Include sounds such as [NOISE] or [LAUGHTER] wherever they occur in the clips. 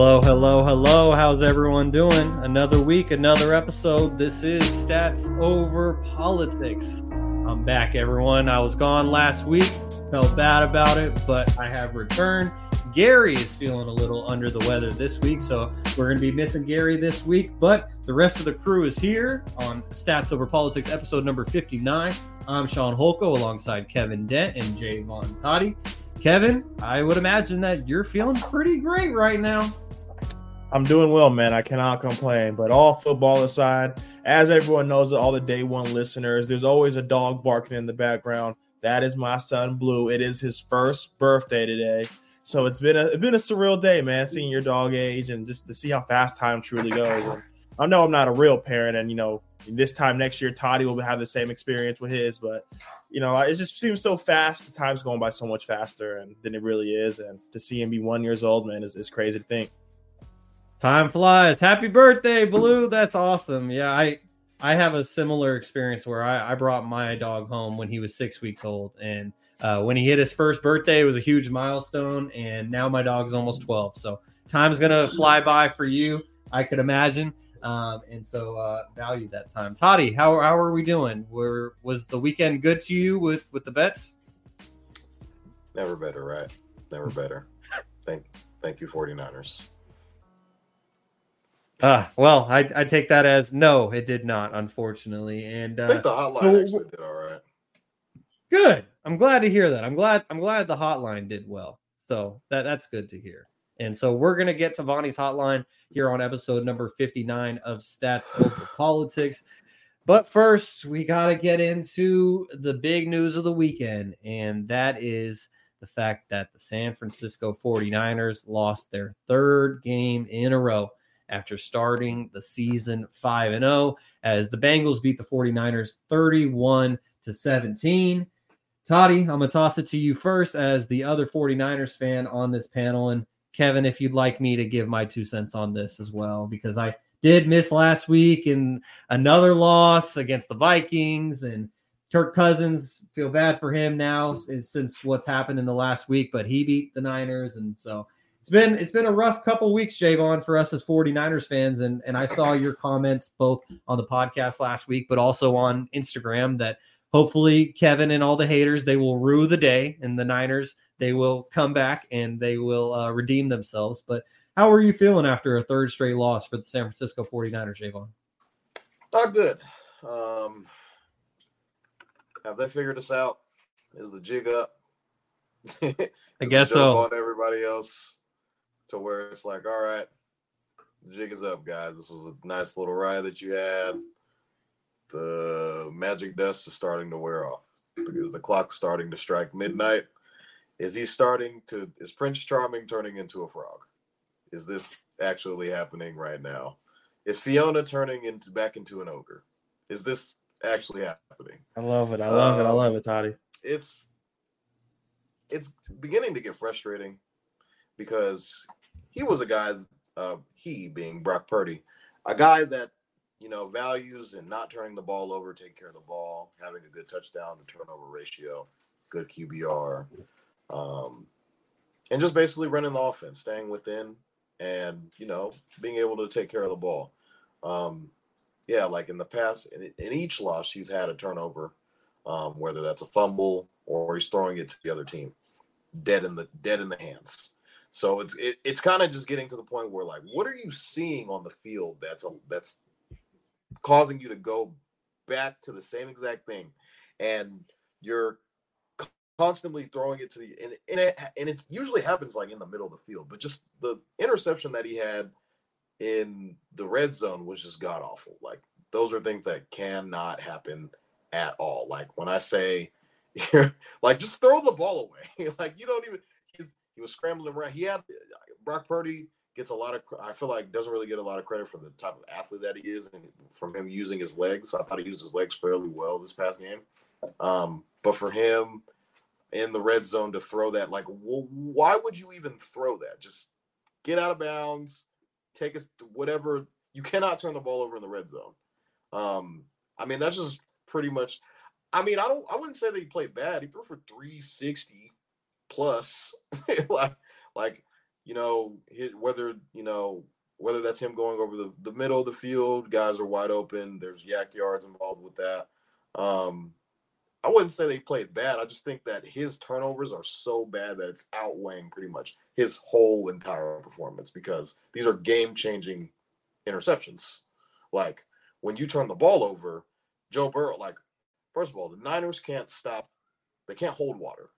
Hello, hello, hello. How's everyone doing? Another week, another episode. This is Stats Over Politics. I'm back, everyone. I was gone last week, felt bad about it, but I have returned. Garry is feeling a little under the weather this week, so we're going to be missing Garry this week, but the rest of the crew is here on Stats Over Politics, episode number 59. I'm Shaun Holkko alongside Kevin Dent and Jaevon Toddy. Kevin, I would imagine that you're feeling pretty great right now. I'm doing well, man. I cannot complain. But all football aside, as everyone knows, all the day one listeners, there's always a dog barking in the background. That is my son Blue. It is his first birthday today. So it's been a it's been a surreal day, man, seeing your dog age and just to see how fast time truly goes. And I know I'm not a real parent, and you know, this time next year, Toddy will have the same experience with his, but you know, it just seems so fast. The time's going by so much faster and than it really is. And to see him be one years old, man, is, is crazy to think. Time flies. Happy birthday, Blue. That's awesome. Yeah, I I have a similar experience where I, I brought my dog home when he was six weeks old. And uh, when he hit his first birthday, it was a huge milestone. And now my dog's almost 12. So time's going to fly by for you, I could imagine. Um, and so uh, value that time. Toddy, how, how are we doing? Were was the weekend good to you with with the bets? Never better, right? Never better. [LAUGHS] thank thank you, 49ers. Uh, well, I, I take that as no, it did not, unfortunately. And uh, I think the hotline actually did all right. Good. I'm glad to hear that. I'm glad I'm glad the hotline did well. So that that's good to hear. And so we're gonna get to Vonny's hotline here on episode number 59 of Stats Over [SIGHS] Politics. But first, we got to get into the big news of the weekend, and that is the fact that the San Francisco 49ers lost their third game in a row after starting the season 5 and 0 as the Bengals beat the 49ers 31 to 17. Toddy, I'm going to toss it to you first as the other 49ers fan on this panel and Kevin, if you'd like me to give my two cents on this as well, because I did miss last week in another loss against the Vikings and Kirk Cousins. Feel bad for him now since what's happened in the last week, but he beat the Niners. And so it's been it's been a rough couple weeks, Jaevon, for us as 49ers fans. And and I saw your comments both on the podcast last week, but also on Instagram that hopefully Kevin and all the haters they will rue the day and the Niners they will come back and they will uh, redeem themselves. But how are you feeling after a third straight loss for the San Francisco 49ers, Jaevon? Not good. Um, have they figured us out? Is the jig up? [LAUGHS] I guess so. On everybody else to where it's like, all right, the jig is up, guys. This was a nice little ride that you had. The magic dust is starting to wear off because the clock's starting to strike midnight. Is he starting to? Is Prince Charming turning into a frog? Is this actually happening right now? Is Fiona turning into back into an ogre? Is this actually happening? I love it. I love um, it. I love it, Toddy. It's it's beginning to get frustrating because he was a guy uh, he being Brock Purdy, a guy that you know values and not turning the ball over, taking care of the ball, having a good touchdown to turnover ratio, good QBR, um, and just basically running the offense, staying within, and you know being able to take care of the ball. Um, yeah, like in the past, in, in each loss, he's had a turnover, um, whether that's a fumble or he's throwing it to the other team, dead in the dead in the hands. So it's it, it's kind of just getting to the point where like, what are you seeing on the field that's a that's causing you to go back to the same exact thing, and you're constantly throwing it to the and, and it and it usually happens like in the middle of the field, but just the interception that he had in the red zone was just god awful. Like those are things that cannot happen at all. Like when I say, [LAUGHS] like just throw the ball away. [LAUGHS] like you don't even. He was scrambling around. He had Brock Purdy gets a lot of. I feel like doesn't really get a lot of credit for the type of athlete that he is, and from him using his legs. I thought he used his legs fairly well this past game. Um, but for him in the red zone to throw that, like, well, why would you even throw that? Just get out of bounds, take us whatever. You cannot turn the ball over in the red zone. Um, I mean, that's just pretty much. I mean, I don't. I wouldn't say that he played bad. He threw for 360 plus, [LAUGHS] like, like you know, whether you know whether that's him going over the, the middle of the field, guys are wide open. There's YAC yards involved with that. Um, I wouldn't say they played bad. I just think that his turnovers are so bad that it's outweighing pretty much his whole entire performance because these are game changing interceptions. Like when you turn the ball over, Joe Burrow, like, first of all, the Niners can't stop, they can't hold water.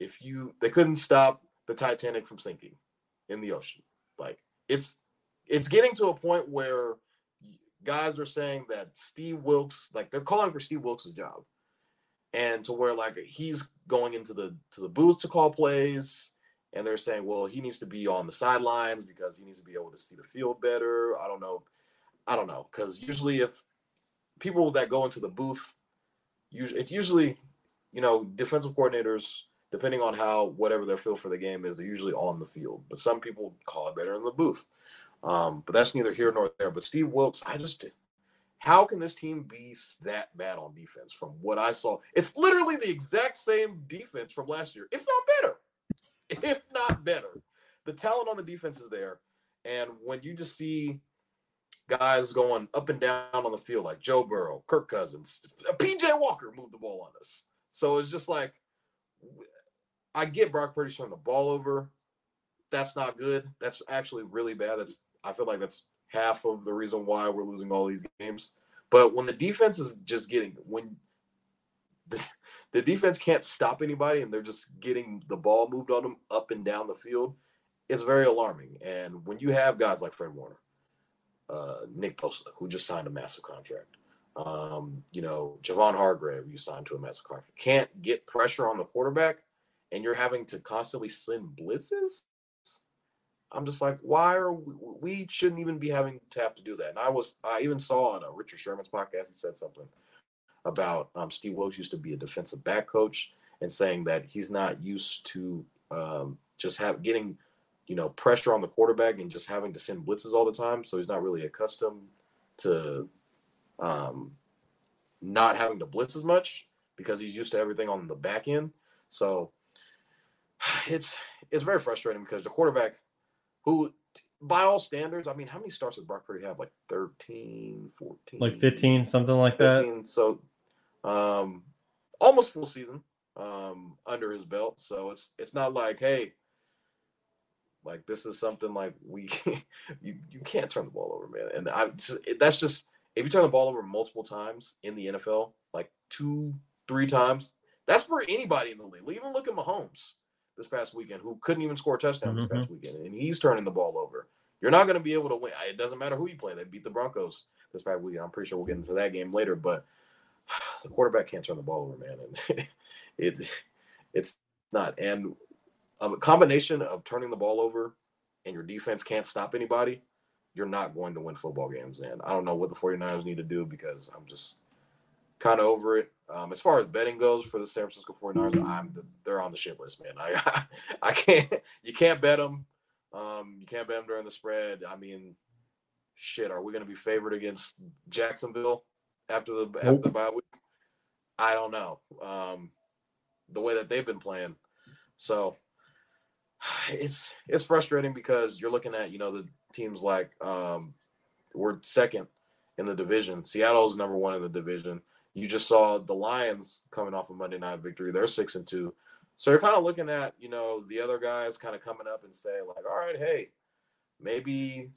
If you, they couldn't stop the Titanic from sinking in the ocean. Like, it's, it's getting to a point where guys are saying that Steve Wilks, like, they're calling for Steve Wilks' job. And to where like he's going into the to the booth to call plays, and they're saying, well, he needs to be on the sidelines because he needs to be able to see the field better. I don't know. I don't know. Because usually if people that go into the booth, usually it's usually, you know, defensive coordinators, depending on how whatever their feel for the game is, they're usually on the field. But some people call it better in the booth. Um, but that's neither here nor there. But Steve Wilks, I just how can this team be that bad on defense from what I saw? It's literally the exact same defense from last year, if not better. [LAUGHS] If not better. The talent on the defense is there. And when you just see guys going up and down on the field like Joe Burrow, Kirk Cousins, PJ Walker moved the ball on us. So it's just like I get Brock Purdy turning the ball over. That's not good. That's actually really bad. That's I feel like that's half of the reason why we're losing all these games. But when the defense is just getting when the, [LAUGHS] the defense can't stop anybody and they're just getting the ball moved on them up and down the field, it's very alarming. And when you have guys like Fred Warner, uh, Nick Bosa, who just signed a massive contract, um, you know, Javon Hargrave, you signed to a massive contract, can't get pressure on the quarterback, and you're having to constantly send blitzes. I'm just like, why are we, we shouldn't even be having to have to do that? And I was, I even saw on a Richard Sherman's podcast, he said something about um, Steve Wilks used to be a defensive back coach and saying that he's not used to um, just have getting, you know, pressure on the quarterback and just having to send blitzes all the time. So he's not really accustomed to um, not having to blitz as much because he's used to everything on the back end. So it's it's very frustrating because the quarterback who by all standards, I mean, how many starts did Brock Purdy have? Like 13, 14, like 15, something like 15, that. So, um, almost full season um, under his belt. So it's it's not like, hey, like this is something like we [LAUGHS] you you can't turn the ball over, man. And I that's just if you turn the ball over multiple times in the NFL, like two, three times, that's for anybody in the league. Even look at Mahomes this past weekend who couldn't even score a touchdown mm-hmm. this past weekend, and he's turning the ball over. You're not going to be able to win. It doesn't matter who you play. They beat the Broncos this past weekend. I'm pretty sure we'll get into that game later, but [SIGHS] the quarterback can't turn the ball over, man. And [LAUGHS] it it's not. And a combination of turning the ball over and your defense can't stop anybody, you're not going to win football games. And I don't know what the 49ers need to do because I'm just kind of over it. Um, as far as betting goes for the San Francisco 49ers, I'm the, they're on the shit list, man. I [LAUGHS] I can't you can't bet them. Um, you can't bet them during the spread. I mean, shit, are we going to be favored against Jacksonville after the after the bye week? I don't know. Um, the way that they've been playing, so [SIGHS] it's it's frustrating because you're looking at you know the teams like um, we're second in the division. Seattle's number one in the division. You just saw the Lions coming off a Monday night victory. They're six and two. So you're kind of looking at, you know, the other guys kind of coming up and say, like, all right, hey, maybe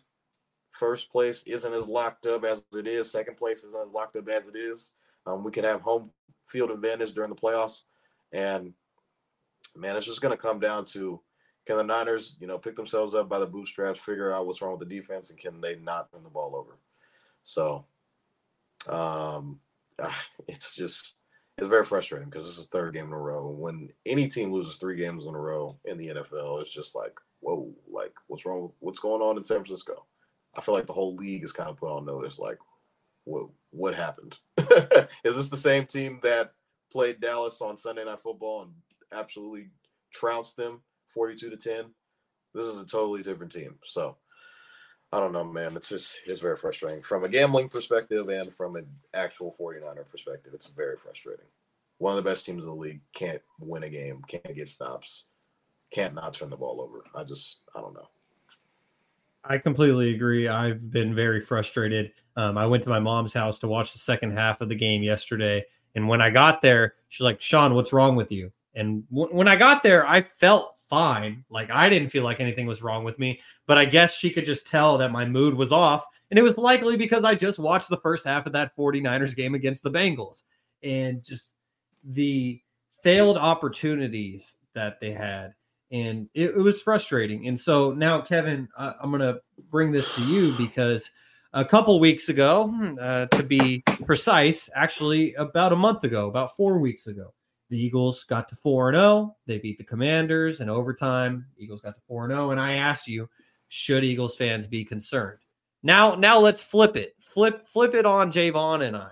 first place isn't as locked up as it is. Second place isn't as locked up as it is. Um, we can have home field advantage during the playoffs. And man, it's just going to come down to can the Niners, you know, pick themselves up by the bootstraps, figure out what's wrong with the defense, and can they not turn the ball over? So, um, it's just it's very frustrating because this is third game in a row. When any team loses three games in a row in the NFL, it's just like, whoa, like what's wrong? What's going on in San Francisco? I feel like the whole league is kind of put on notice. Like, what what happened? [LAUGHS] is this the same team that played Dallas on Sunday Night Football and absolutely trounced them forty-two to ten? This is a totally different team. So I don't know, man. It's just it's very frustrating from a gambling perspective and from an actual 49er perspective. It's very frustrating. One of the best teams in the league can't win a game, can't get stops, can't not turn the ball over. I just I don't know. I completely agree. I've been very frustrated. Um, I went to my mom's house to watch the second half of the game yesterday, and when I got there, she's like, "Shaun, what's wrong with you?" And w- when I got there, I felt fine. Like I didn't feel like anything was wrong with me, but I guess she could just tell that my mood was off. And it was likely because I just watched the first half of that 49ers game against the Bengals and just the failed opportunities that they had. And it, it was frustrating. And so now, Kevin, I, I'm going to bring this to you because a couple weeks ago, uh, to be precise, actually about a month ago, about four weeks ago, the Eagles got to 4 0. They beat the Commanders in overtime. Eagles got to 4 0. And I asked you, should Eagles fans be concerned? Now, now let's flip it. Flip, flip it on Jaevon and I.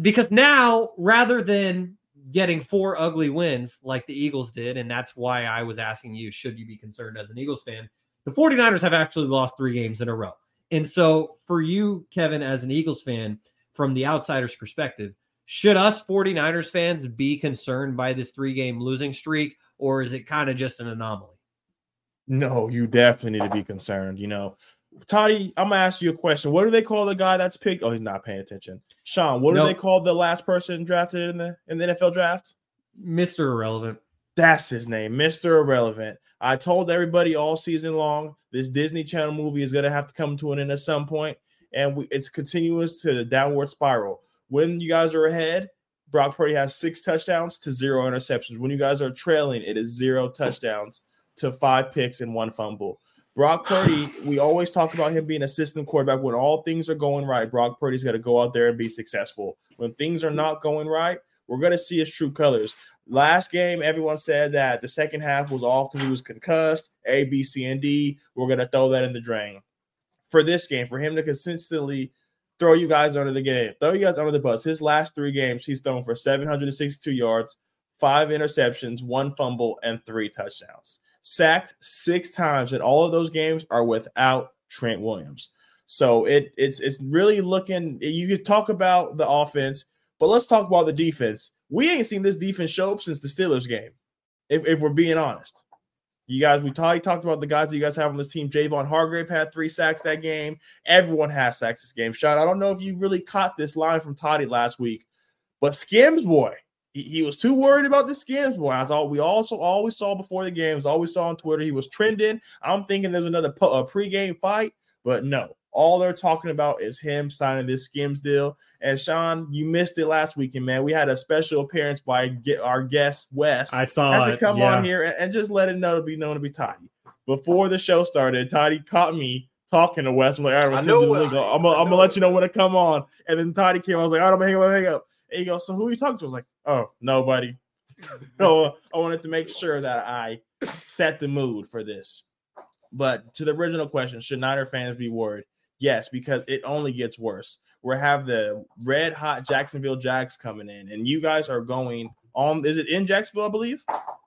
Because now, rather than getting four ugly wins like the Eagles did, and that's why I was asking you, should you be concerned as an Eagles fan? The 49ers have actually lost three games in a row. And so, for you, Kevin, as an Eagles fan, from the outsider's perspective, should us 49ers fans be concerned by this three game losing streak, or is it kind of just an anomaly? No, you definitely need to be concerned. You know, Toddy, I'm gonna ask you a question. What do they call the guy that's picked? Oh, he's not paying attention. Shaun, what nope. do they call the last person drafted in the in the NFL draft? Mr. Irrelevant. That's his name, Mr. Irrelevant. I told everybody all season long this Disney Channel movie is gonna have to come to an end at some point, and we, it's continuous to the downward spiral. When you guys are ahead, Brock Purdy has six touchdowns to zero interceptions. When you guys are trailing, it is zero touchdowns to five picks and one fumble. Brock Purdy, [SIGHS] we always talk about him being a system quarterback. When all things are going right, Brock Purdy's got to go out there and be successful. When things are not going right, we're going to see his true colors. Last game, everyone said that the second half was all because he was concussed. A, B, C, and D. We're going to throw that in the drain. For this game, for him to consistently throw you guys under the game, throw you guys under the bus. His last three games, he's thrown for 762 yards, five interceptions, one fumble, and three touchdowns. Sacked six times, and all of those games are without Trent Williams. So it it's it's really looking. You could talk about the offense, but let's talk about the defense. We ain't seen this defense show up since the Steelers game, if, if we're being honest. You guys, we talked, talked about the guys that you guys have on this team. Javon Hargrave had three sacks that game. Everyone has sacks this game. Shaun, I don't know if you really caught this line from Toddy last week, but Skims boy, he, he was too worried about the Skims boy. I thought we also always saw before the games, always saw on Twitter he was trending. I'm thinking there's another a pregame fight, but no. All they're talking about is him signing this Skims deal. And Shaun, you missed it last weekend, man. We had a special appearance by our guest Wes. I saw had to come yeah. on here and, and, just let it know to be known to be Toddy. Before the show started, Toddy caught me talking to Wes. I'm like, all right, I'm gonna, I'm gonna let you know when to come on. And then Toddy came. I was like, all right, I'm gonna hang up, hang up. And he goes, so who are you talking to? I was like, oh, nobody. [LAUGHS] so uh, I wanted to make sure that I set the mood for this. But to the original question, should Niner fans be worried? Yes, because it only gets worse. We have the red hot Jacksonville Jags coming in, and you guys are going on. Is it in Jacksonville? I believe.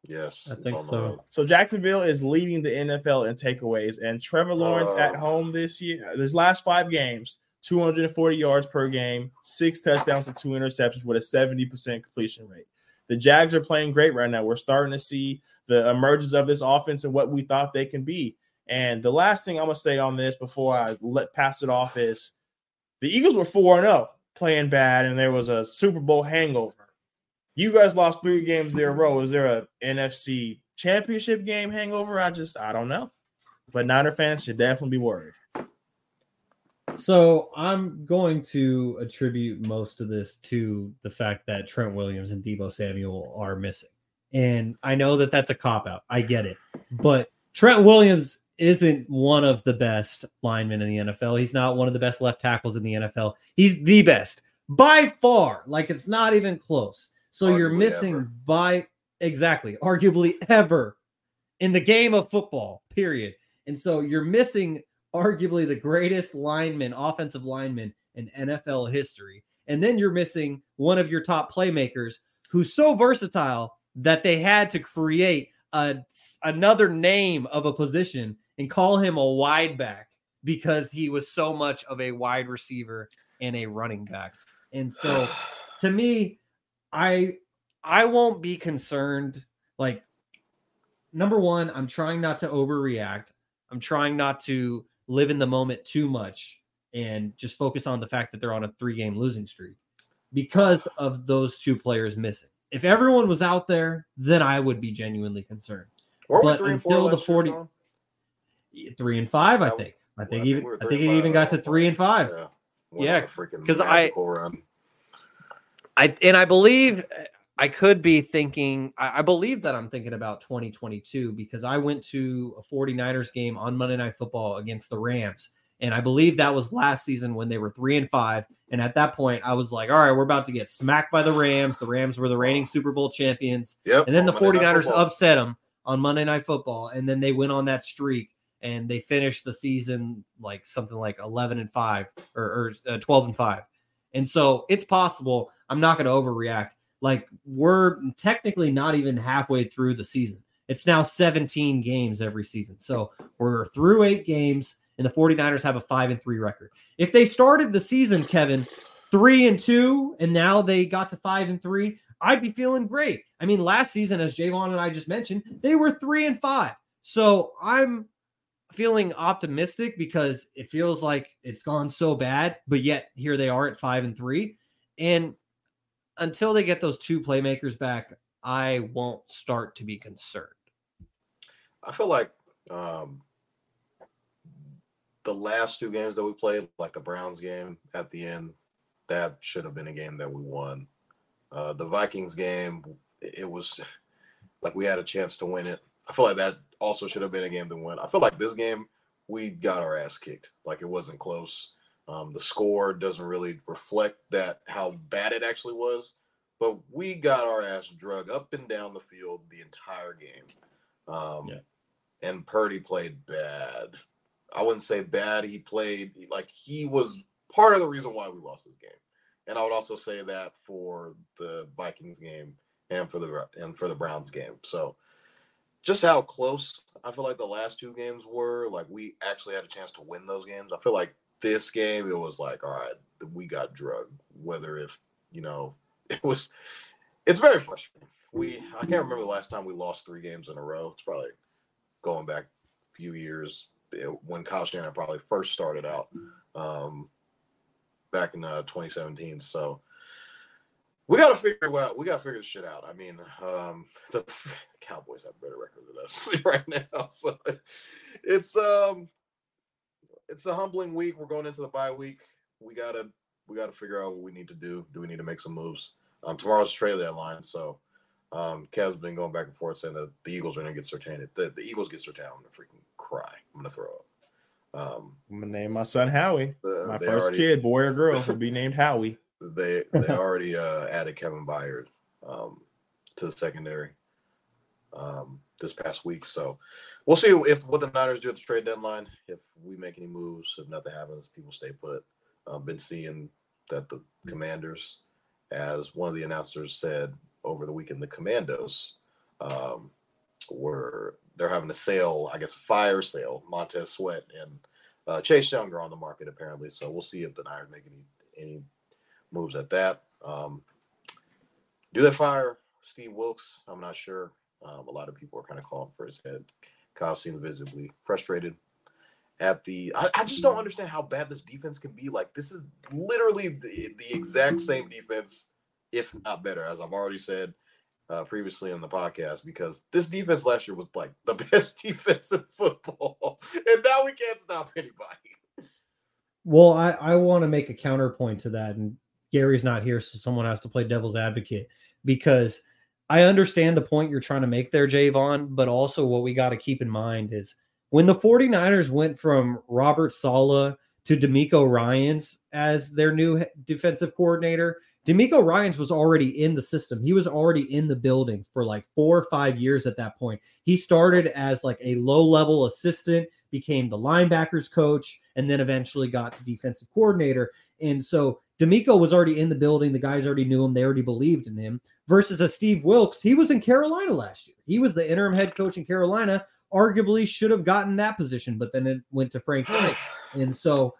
Yes, I think so. So Jacksonville is leading the NFL in takeaways, and Trevor Lawrence at Oh. home this year, his last five games, 240 yards per game, six touchdowns and two interceptions with a 70% completion rate. The Jags are playing great right now. We're starting to see the emergence of this offense and what we thought they can be. And the last thing I'm gonna say on this before I let pass it off is the Eagles were 4 0 playing bad, and there was a Super Bowl hangover. You guys lost three games there in a row. Is there a NFC championship game hangover? I just I don't know. But Niner fans should definitely be worried. So I'm going to attribute most of this to the fact that Trent Williams and Deebo Samuel are missing. And I know that that's a cop out. I get it. But Trent Williams isn't one of the best linemen in the NFL. He's not one of the best left tackles in the NFL. He's the best by far. Like it's not even close. So you're missing ever. by exactly, arguably ever in the game of football, period. And so you're missing arguably the greatest lineman, offensive lineman in NFL history. And then you're missing one of your top playmakers who's so versatile that they had to create a, another name of a position and call him a wide back because he was so much of a wide receiver and a running back. And so [SIGHS] to me, I I won't be concerned like number 1, I'm trying not to overreact. I'm trying not to live in the moment too much and just focus on the fact that they're on a three game losing streak because of those two players missing. If everyone was out there, then I would be genuinely concerned. But three and four until the last year, 40 Tom? Three and five, I think. I Well, think we even I think and it even got to three and five. Yeah, because Yeah, on a freaking 'cause I- run. I and I believe I could be thinking I, I believe that I'm thinking about 2022 because I went to a 49ers game on Monday Night Football against the Rams. And I believe that was last season when they were three and five. And at that point, I was like, all right, we're about to get smacked by the Rams. The Rams were the reigning Super Bowl champions. Yep. And then the Monday 49ers upset them on Monday Night Football. And then they went on that streak and they finished the season like something like 11 and 5 or, or uh, 12 and 5. And so it's possible. I'm not going to overreact. Like we're technically not even halfway through the season. It's now 17 games every season. So we're through eight games, and the 49ers have a five and three record. If they started the season, Kevin, three and two, and now they got to five and three, I'd be feeling great. I mean, last season, as Jaevon and I just mentioned, they were three and five. So I'm feeling optimistic because it feels like it's gone so bad, but yet here they are at five and three. And until they get those two playmakers back, I won't start to be concerned. I feel like um, the last two games that we played, like the Browns game at the end, that should have been a game that we won. Uh, the Vikings game, it was like we had a chance to win it. I feel like that also should have been a game to win. I feel like this game we got our ass kicked. Like it wasn't close. Um, the score doesn't really reflect that how bad it actually was, but we got our ass drug up and down the field the entire game. Um, Yeah. And Purdy played bad. I wouldn't say bad. He played like he was part of the reason why we lost this game. And I would also say that for the Vikings game and for the and for the Browns game. So just how close I feel like the last two games were, like we actually had a chance to win those games. I feel like this game it was like, all right, we got drugged. Whether if you know [LAUGHS] it was, it's very frustrating. We I can't remember the last time we lost three games in a row. It's probably going back a few years eh, when Kyle Shanahan probably first started out um, back in uh, 2017. So we got to figure out. We got to figure this shit out. I mean, um, the Cowboys have a better record than us [LAUGHS] right now, so it's um, it's a humbling week. We're going into the bye week. We gotta we gotta figure out what we need to do. Do we need to make some moves? Um, tomorrow's trade deadline, so um, Kev's been going back and forth saying that the Eagles are going to get Sertan. If the, the Eagles get Sertan, I'm to freaking cry. I'm going to throw up. Um, I'm gonna name my son Howie. the- My first already- kid, boy or girl, will be named Howie. They they [LAUGHS] already uh, added Kevin Byard um, to the secondary um, this past week. So we'll see if what the Niners do at the trade deadline. If we make any moves, if nothing happens, people stay put. I've been seeing that the Commanders, as one of the announcers said over the weekend, the Commandos um, were they're having a sale, I guess, a fire sale. Montez Sweat and uh, Chase Young are on the market apparently, so we'll see if the Niners make any any moves at that. Um, do they fire Steve Wilks? I'm not sure. Um, a lot of people are kind of calling for his head. Kyle seemed visibly frustrated at the. I, I, just don't understand how bad this defense can be. Like this is literally the, the exact same defense, if not better, as I've already said uh, previously on the podcast. Because this defense last year was like the [LAUGHS] best defense in football, and now we can't stop anybody. Well, I, I want to make a counterpoint to that, and Garry's not here, so someone has to play devil's advocate because I understand the point you're trying to make there, Jaevon, but also what we got to keep in mind is when the 49ers went from Robert Saleh to DeMeco Ryans as their new defensive coordinator, DeMeco Ryans was already in the system. He was already in the building for like four or five years at that point. He started as like a low level assistant, became the linebackers coach, and then eventually got to defensive coordinator. And so DeMeco was already in the building. The guys already knew him. They already believed in him. Versus a Steve Wilks, he was in Carolina last year. He was the interim head coach in Carolina. Arguably should have gotten that position, but then it went to Frank Reich. [SIGHS] And so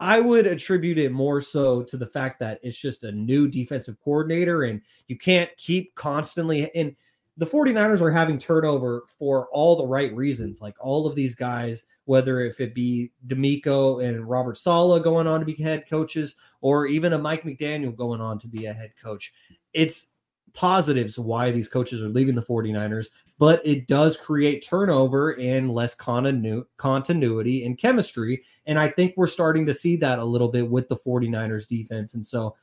I would attribute it more so to the fact that it's just a new defensive coordinator and you can't keep constantly and the 49ers are having turnover for all the right reasons. Like all of these guys, whether if it be DeMeco and Robert Saleh going on to be head coaches, or even a Mike McDaniel going on to be a head coach, it's positives why these coaches are leaving the 49ers, but it does create turnover and less continu- continuity and chemistry. And I think we're starting to see that a little bit with the 49ers defense. And so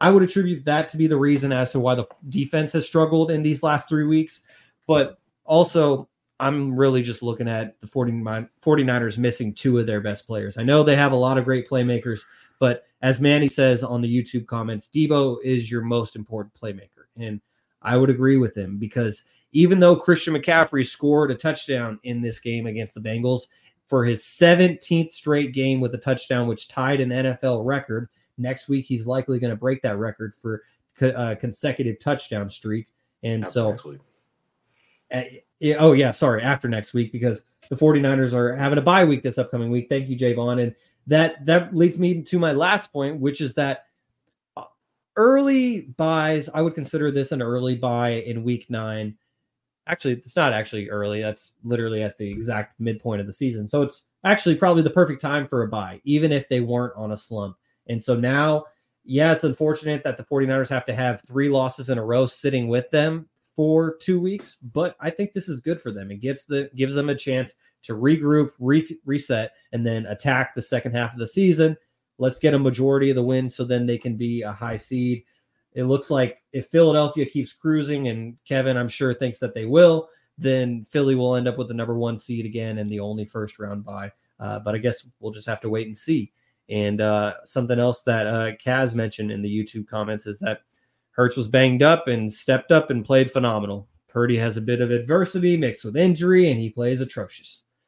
I would attribute that to be the reason as to why the defense has struggled in these last three weeks. But also, I'm really just looking at the 49ers missing two of their best players. I know they have a lot of great playmakers, but as Manny says on the YouTube comments, Deebo is your most important playmaker. And I would agree with him because even though Christian McCaffrey scored a touchdown in this game against the Bengals for his 17th straight game with a touchdown, which tied an NFL record, next week he's likely going to break that record for uh, consecutive touchdown streak. And after so, uh, oh, yeah, sorry, after next week because the 49ers are having a bye week this upcoming week. Thank you, Jaevon. And that that leads me to my last point, which is that uh, early byes, I would consider this an early bye in week nine. Actually, it's not actually early. That's literally at the exact midpoint of the season. So it's actually probably the perfect time for a bye, even if they weren't on a slump. And so now, yeah, it's unfortunate that the 49ers have to have three losses in a row sitting with them for two weeks, but I think this is good for them. It gets the gives them a chance to regroup, re- reset, and then attack the second half of the season. Let's get a majority of the win so then they can be a high seed. It looks like if Philadelphia keeps cruising, and Kevin, I'm sure, thinks that they will, then Philly will end up with the number one seed again and the only first round bye. Uh, but I guess we'll just have to wait and see. And uh, something else that uh, Kaz mentioned in the YouTube comments is that Hurts was banged up and stepped up and played phenomenal. Purdy has a bit of adversity mixed with injury, and he plays atrocious.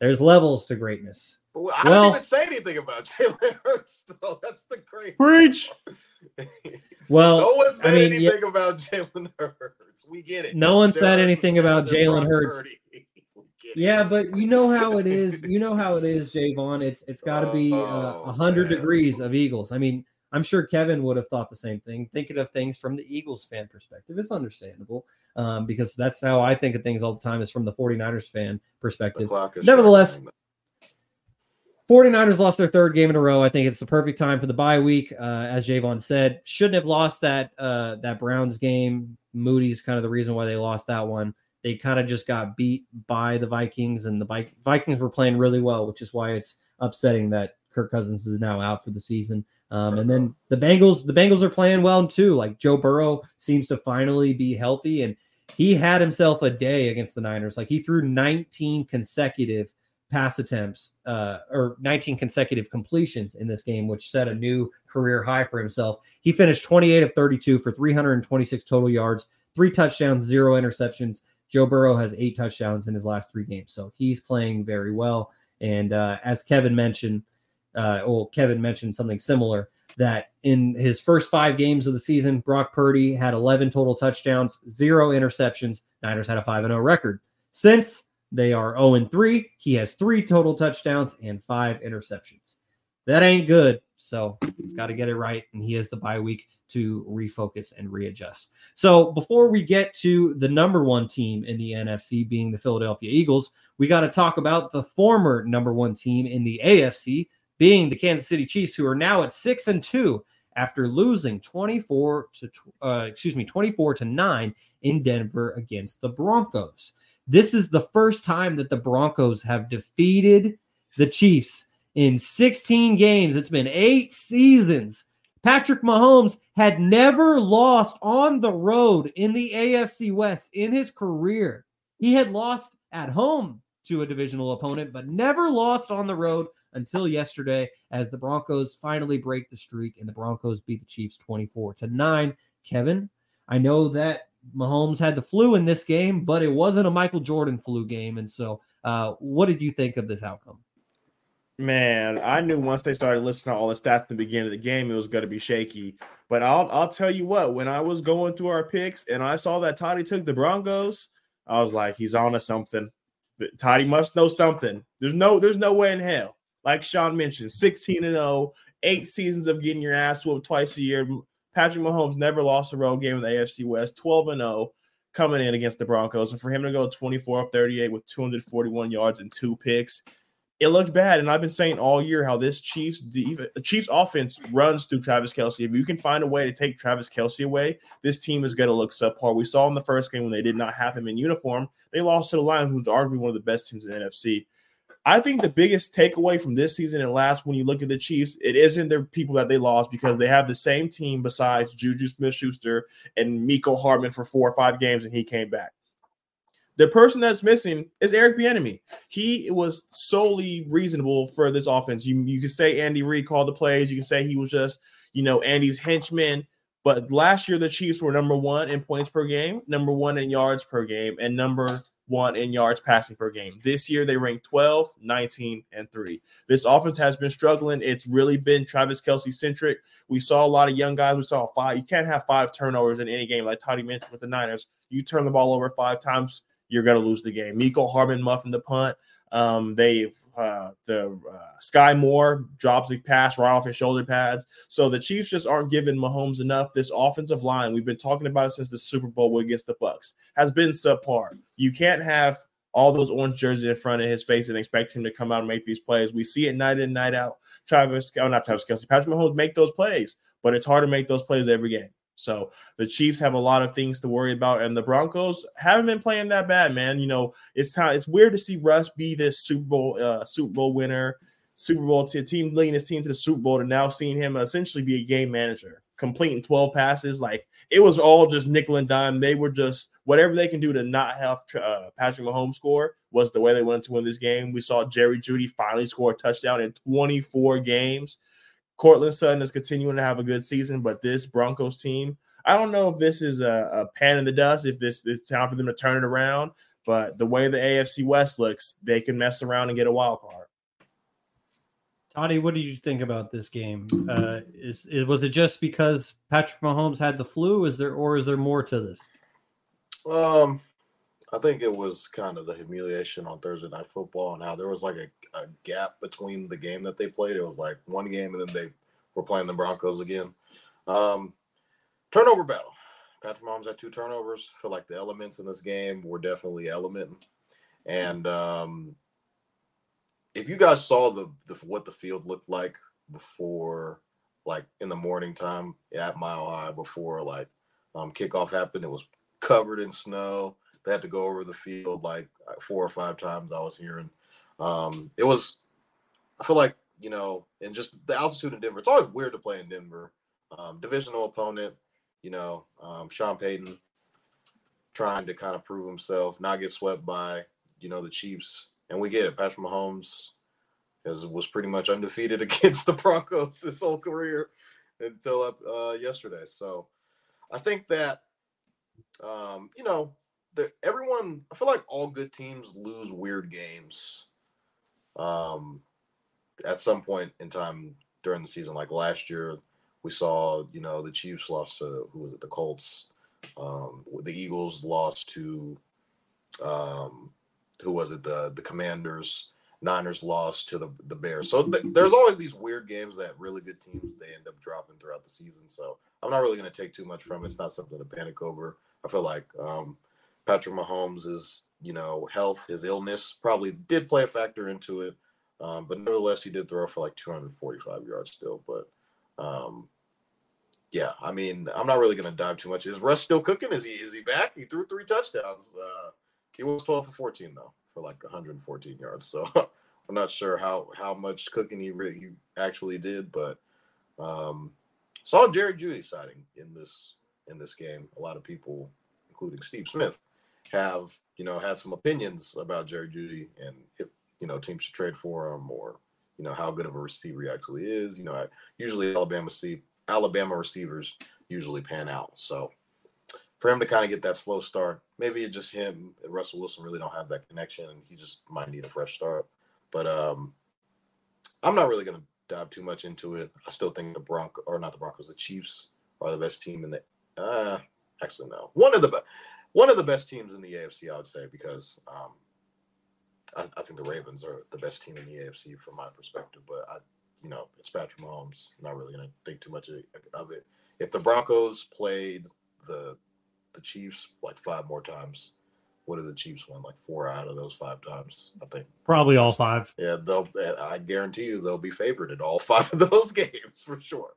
There's levels to greatness. Well, I well, didn't even say anything about Jalen Hurts, though. That's the great preach. Well, no one said I mean, anything yeah, about Jalen Hurts. We get it. No one there said anything about Jalen Hurts. Yeah, but you know how it is. You know how it is, Jaevon. It's it's got to be uh, a uh, hundred degrees of Eagles. I mean, I'm sure Kevin would have thought the same thing, thinking of things from the Eagles fan perspective. It's understandable um, because that's how I think of things all the time is from the 49ers fan perspective. Nevertheless, 49ers lost their third game in a row. I think it's the perfect time for the bye week. Uh, as Jaevon said, shouldn't have lost that uh, that Browns game. Moody's kind of the reason why they lost that one. They kind of just got beat by the Vikings, and the Vikings were playing really well, which is why it's upsetting that Kirk Cousins is now out for the season. Um, and then the Bengals, the Bengals are playing well too. Like Joe Burrow seems to finally be healthy, and he had himself a day against the Niners. Like he threw 19 consecutive pass attempts uh, or 19 consecutive completions in this game, which set a new career high for himself. He finished 28 of 32 for 326 total yards, three touchdowns, zero interceptions. Joe Burrow has eight touchdowns in his last three games, so he's playing very well. And uh, as Kevin mentioned, uh, well, Kevin mentioned something similar that in his first five games of the season, Brock Purdy had 11 total touchdowns, zero interceptions. Niners had a 5 0 record. Since they are 0 3, he has three total touchdowns and five interceptions. That ain't good. So he's got to get it right. And he has the bye week to refocus and readjust. So before we get to the number one team in the NFC being the Philadelphia Eagles, we got to talk about the former number one team in the AFC, being the Kansas City Chiefs, who are now at six and two after losing 24 to uh, excuse me 24 to 9 in Denver against the Broncos. This is the first time that the Broncos have defeated the Chiefs in 16 games. It's been 8 seasons. Patrick Mahomes had never lost on the road in the AFC West in his career. He had lost at home to a divisional opponent, but never lost on the road until yesterday as the Broncos finally break the streak and the Broncos beat the Chiefs 24 to 9. Kevin, I know that Mahomes had the flu in this game, but it wasn't a Michael Jordan flu game. And so, uh, what did you think of this outcome? Man, I knew once they started listening to all the stats at the beginning of the game, it was going to be shaky. But I'll I'll tell you what, when I was going through our picks and I saw that Toddy took the Broncos, I was like, he's on to something. Toddy must know something. There's no there's no way in hell. Like Shaun mentioned, 16 and 0, eight seasons of getting your ass whooped twice a year. Patrick Mahomes never lost a road game in the AFC West, 12 and 0 coming in against the Broncos. And for him to go 24 of 38 with 241 yards and two picks, it looked bad. And I've been saying all year how this Chiefs the Chiefs offense runs through Travis Kelce. If you can find a way to take Travis Kelce away, this team is going to look subpar. We saw in the first game when they did not have him in uniform, they lost to the Lions, who's arguably one of the best teams in the NFC. I think the biggest takeaway from this season and last, when you look at the Chiefs, it isn't their people that they lost because they have the same team besides Juju Smith Schuster and Mecole Hardman for four or five games, and he came back. The person that's missing is Eric Bieniemy. He was solely reasonable for this offense. You you can say Andy Reid called the plays. You can say he was just you know Andy's henchman. But last year the Chiefs were number one in points per game, number one in yards per game, and number one in yards passing per game. This year they ranked 12, 19, and 3. This offense has been struggling. It's really been Travis Kelce centric. We saw a lot of young guys. We saw five. You can't have five turnovers in any game, like Toddy mentioned with the Niners. You turn the ball over five times, you're going to lose the game. Mecole Hardman muffing the punt. Um, they uh, the uh, Skyy Moore drops the pass right off his shoulder pads. So the Chiefs just aren't giving Mahomes enough. This offensive line, we've been talking about it since the Super Bowl against the Bucs, has been subpar. You can't have all those orange jerseys in front of his face and expect him to come out and make these plays. We see it night in, night out. Travis, oh, not Travis Kelce, Patrick Mahomes make those plays, but it's hard to make those plays every game. So the Chiefs have a lot of things to worry about, and the Broncos haven't been playing that bad, man. You know, it's time. It's weird to see Russ be this Super Bowl uh, Super Bowl winner, Super Bowl t- team leading his team to the Super Bowl, to now seeing him essentially be a game manager, completing twelve passes. Like it was all just nickel and dime. They were just whatever they can do to not have uh, Patrick Mahomes score was the way they wanted to win this game. We saw Jerry Jeudy finally score a touchdown in 24 games. Courtland Sutton is continuing to have a good season, but this Broncos team, I don't know if this is a, a pan in the dust, if this is time for them to turn it around. But the way the AFC West looks, they can mess around and get a wild card. Toddy, what did you think about this game? Uh, is, is was it just because Patrick Mahomes had the flu? Is there or is there more to this? Um, I think it was kind of the humiliation on Thursday Night Football and how there was like a, a gap between the game that they played. It was like one game and then they we're playing the Broncos again. Um, turnover battle. Patrick Mahomes had two turnovers. I feel like the elements in this game were definitely elementing. And um, if you guys saw the, the what the field looked like before, like in the morning time at Mile High, before like um, kickoff happened, it was covered in snow. They had to go over the field like four or five times. I was hearing. Um, it was. I feel like you know, and just the altitude in Denver. It's always weird to play in Denver. Um, divisional opponent, you know, um, Sean Payton trying to kind of prove himself, not get swept by, you know, the Chiefs. And we get it. Patrick Mahomes has, was pretty much undefeated [LAUGHS] against the Broncos his whole career until up uh, yesterday. So I think that, um, you know, the, everyone, I feel like all good teams lose weird games um, at some point in time during the season. Like last year, we saw, you know, the Chiefs lost to who was it? The Colts. Um, the Eagles lost to um, who was it? The the Commanders. Niners lost to the the Bears. So th- there's always these weird games that really good teams they end up dropping throughout the season. So I'm not really going to take too much from it. It's not something to panic over. I feel like um, Patrick Mahomes is you know health, his illness probably did play a factor into it. Um, but nevertheless, he did throw for like 245 yards still. But um, yeah, I mean, I'm not really going to dive too much. Is Russ still cooking? Is he is he back? He threw three touchdowns. Uh, he was 12 for 14 though, for like 114 yards. [LAUGHS] So I'm not sure how how much cooking he really he actually did, but um, saw Jerry Jeudy sighting in this in this game. A lot of people, including Steve Smith, have you know had some opinions about Jerry Jeudy and if you know teams should trade for him or you know how good of a receiver he actually is. You know, I, usually Alabama see Alabama receivers usually pan out. So for him to kind of get that slow start, maybe it's just him and Russell Wilson really don't have that connection, and he just might need a fresh start. But um, I'm not really going to dive too much into it. I still think the Broncos, or not the Broncos, the Chiefs are the best team in the. Uh, actually, no, one of the best, one of the best teams in the AFC, I would say, because um, I, I, think the Ravens are the best team in the AFC from my perspective. But I, you know, it's Patrick Mahomes. I'm not really going to think too much of it. If the Broncos played the the Chiefs like five more times, what did the Chiefs win? Like four out of those five times, I think. Probably all five. Yeah, they'll. I guarantee you they'll be favored in all [LAUGHS] five of those [LAUGHS] games for sure.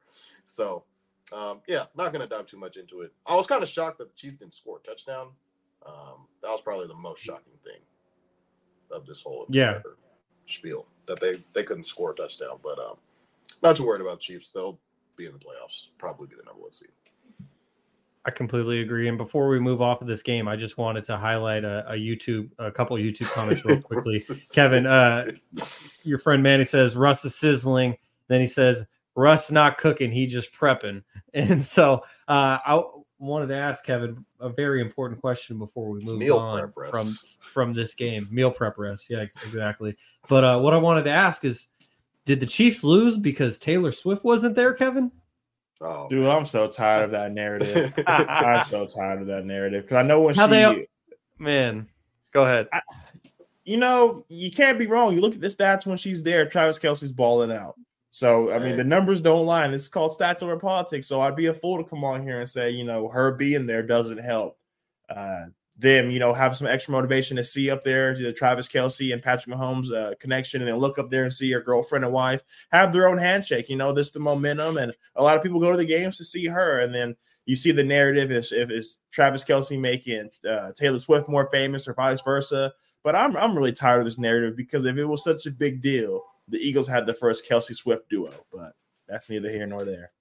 So, um, yeah, not going to dive too much into it. I was kind of shocked that the Chiefs didn't score a touchdown. Um, that was probably the most shocking thing of this whole yeah spiel that they they couldn't score a touchdown. But um, not too worried about Chiefs. They'll be in the playoffs. Probably be the number one seed. I completely agree. And before we move off of this game, I just wanted to highlight a, a YouTube, a couple of YouTube comments real [LAUGHS] quickly. Kevin, uh, your friend Manny says Russ is sizzling. Then he says Russ not cooking, he just prepping. [LAUGHS] And so uh, I wanted to ask Kevin a very important question before we move Meal on from from this game. Meal prep Russ, yeah, exactly. But uh, what I wanted to ask is, did the Chiefs lose because Taylor Swift wasn't there, Kevin? Oh, dude, I'm so tired of that narrative. [LAUGHS] I'm so tired of that narrative because I know when How she, they, man, go ahead. I, you know, you can't be wrong. You look at the stats when she's there. Travis Kelce's balling out. So I mean, the numbers don't lie. And it's called stats over politics. So I'd be a fool to come on here and say, you know, her being there doesn't help. Uh, them, you know, have some extra motivation to see up there the Travis Kelce and Patrick Mahomes uh, connection, and then look up there and see your girlfriend and wife have their own handshake. You know, this the momentum, and a lot of people go to the games to see her, and then you see the narrative is if it's Travis Kelce making uh, Taylor Swift more famous or vice versa. But I'm I'm really tired of this narrative because if it was such a big deal, the Eagles had the first Kelce Swift duo, but that's neither here nor there.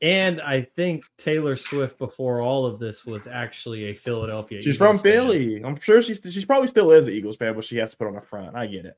And I think Taylor Swift before all of this was actually a Philadelphia. She's Eagles from Philly. Fan. I'm sure she's she's probably still is an Eagles fan, but she has to put on the front. I get it.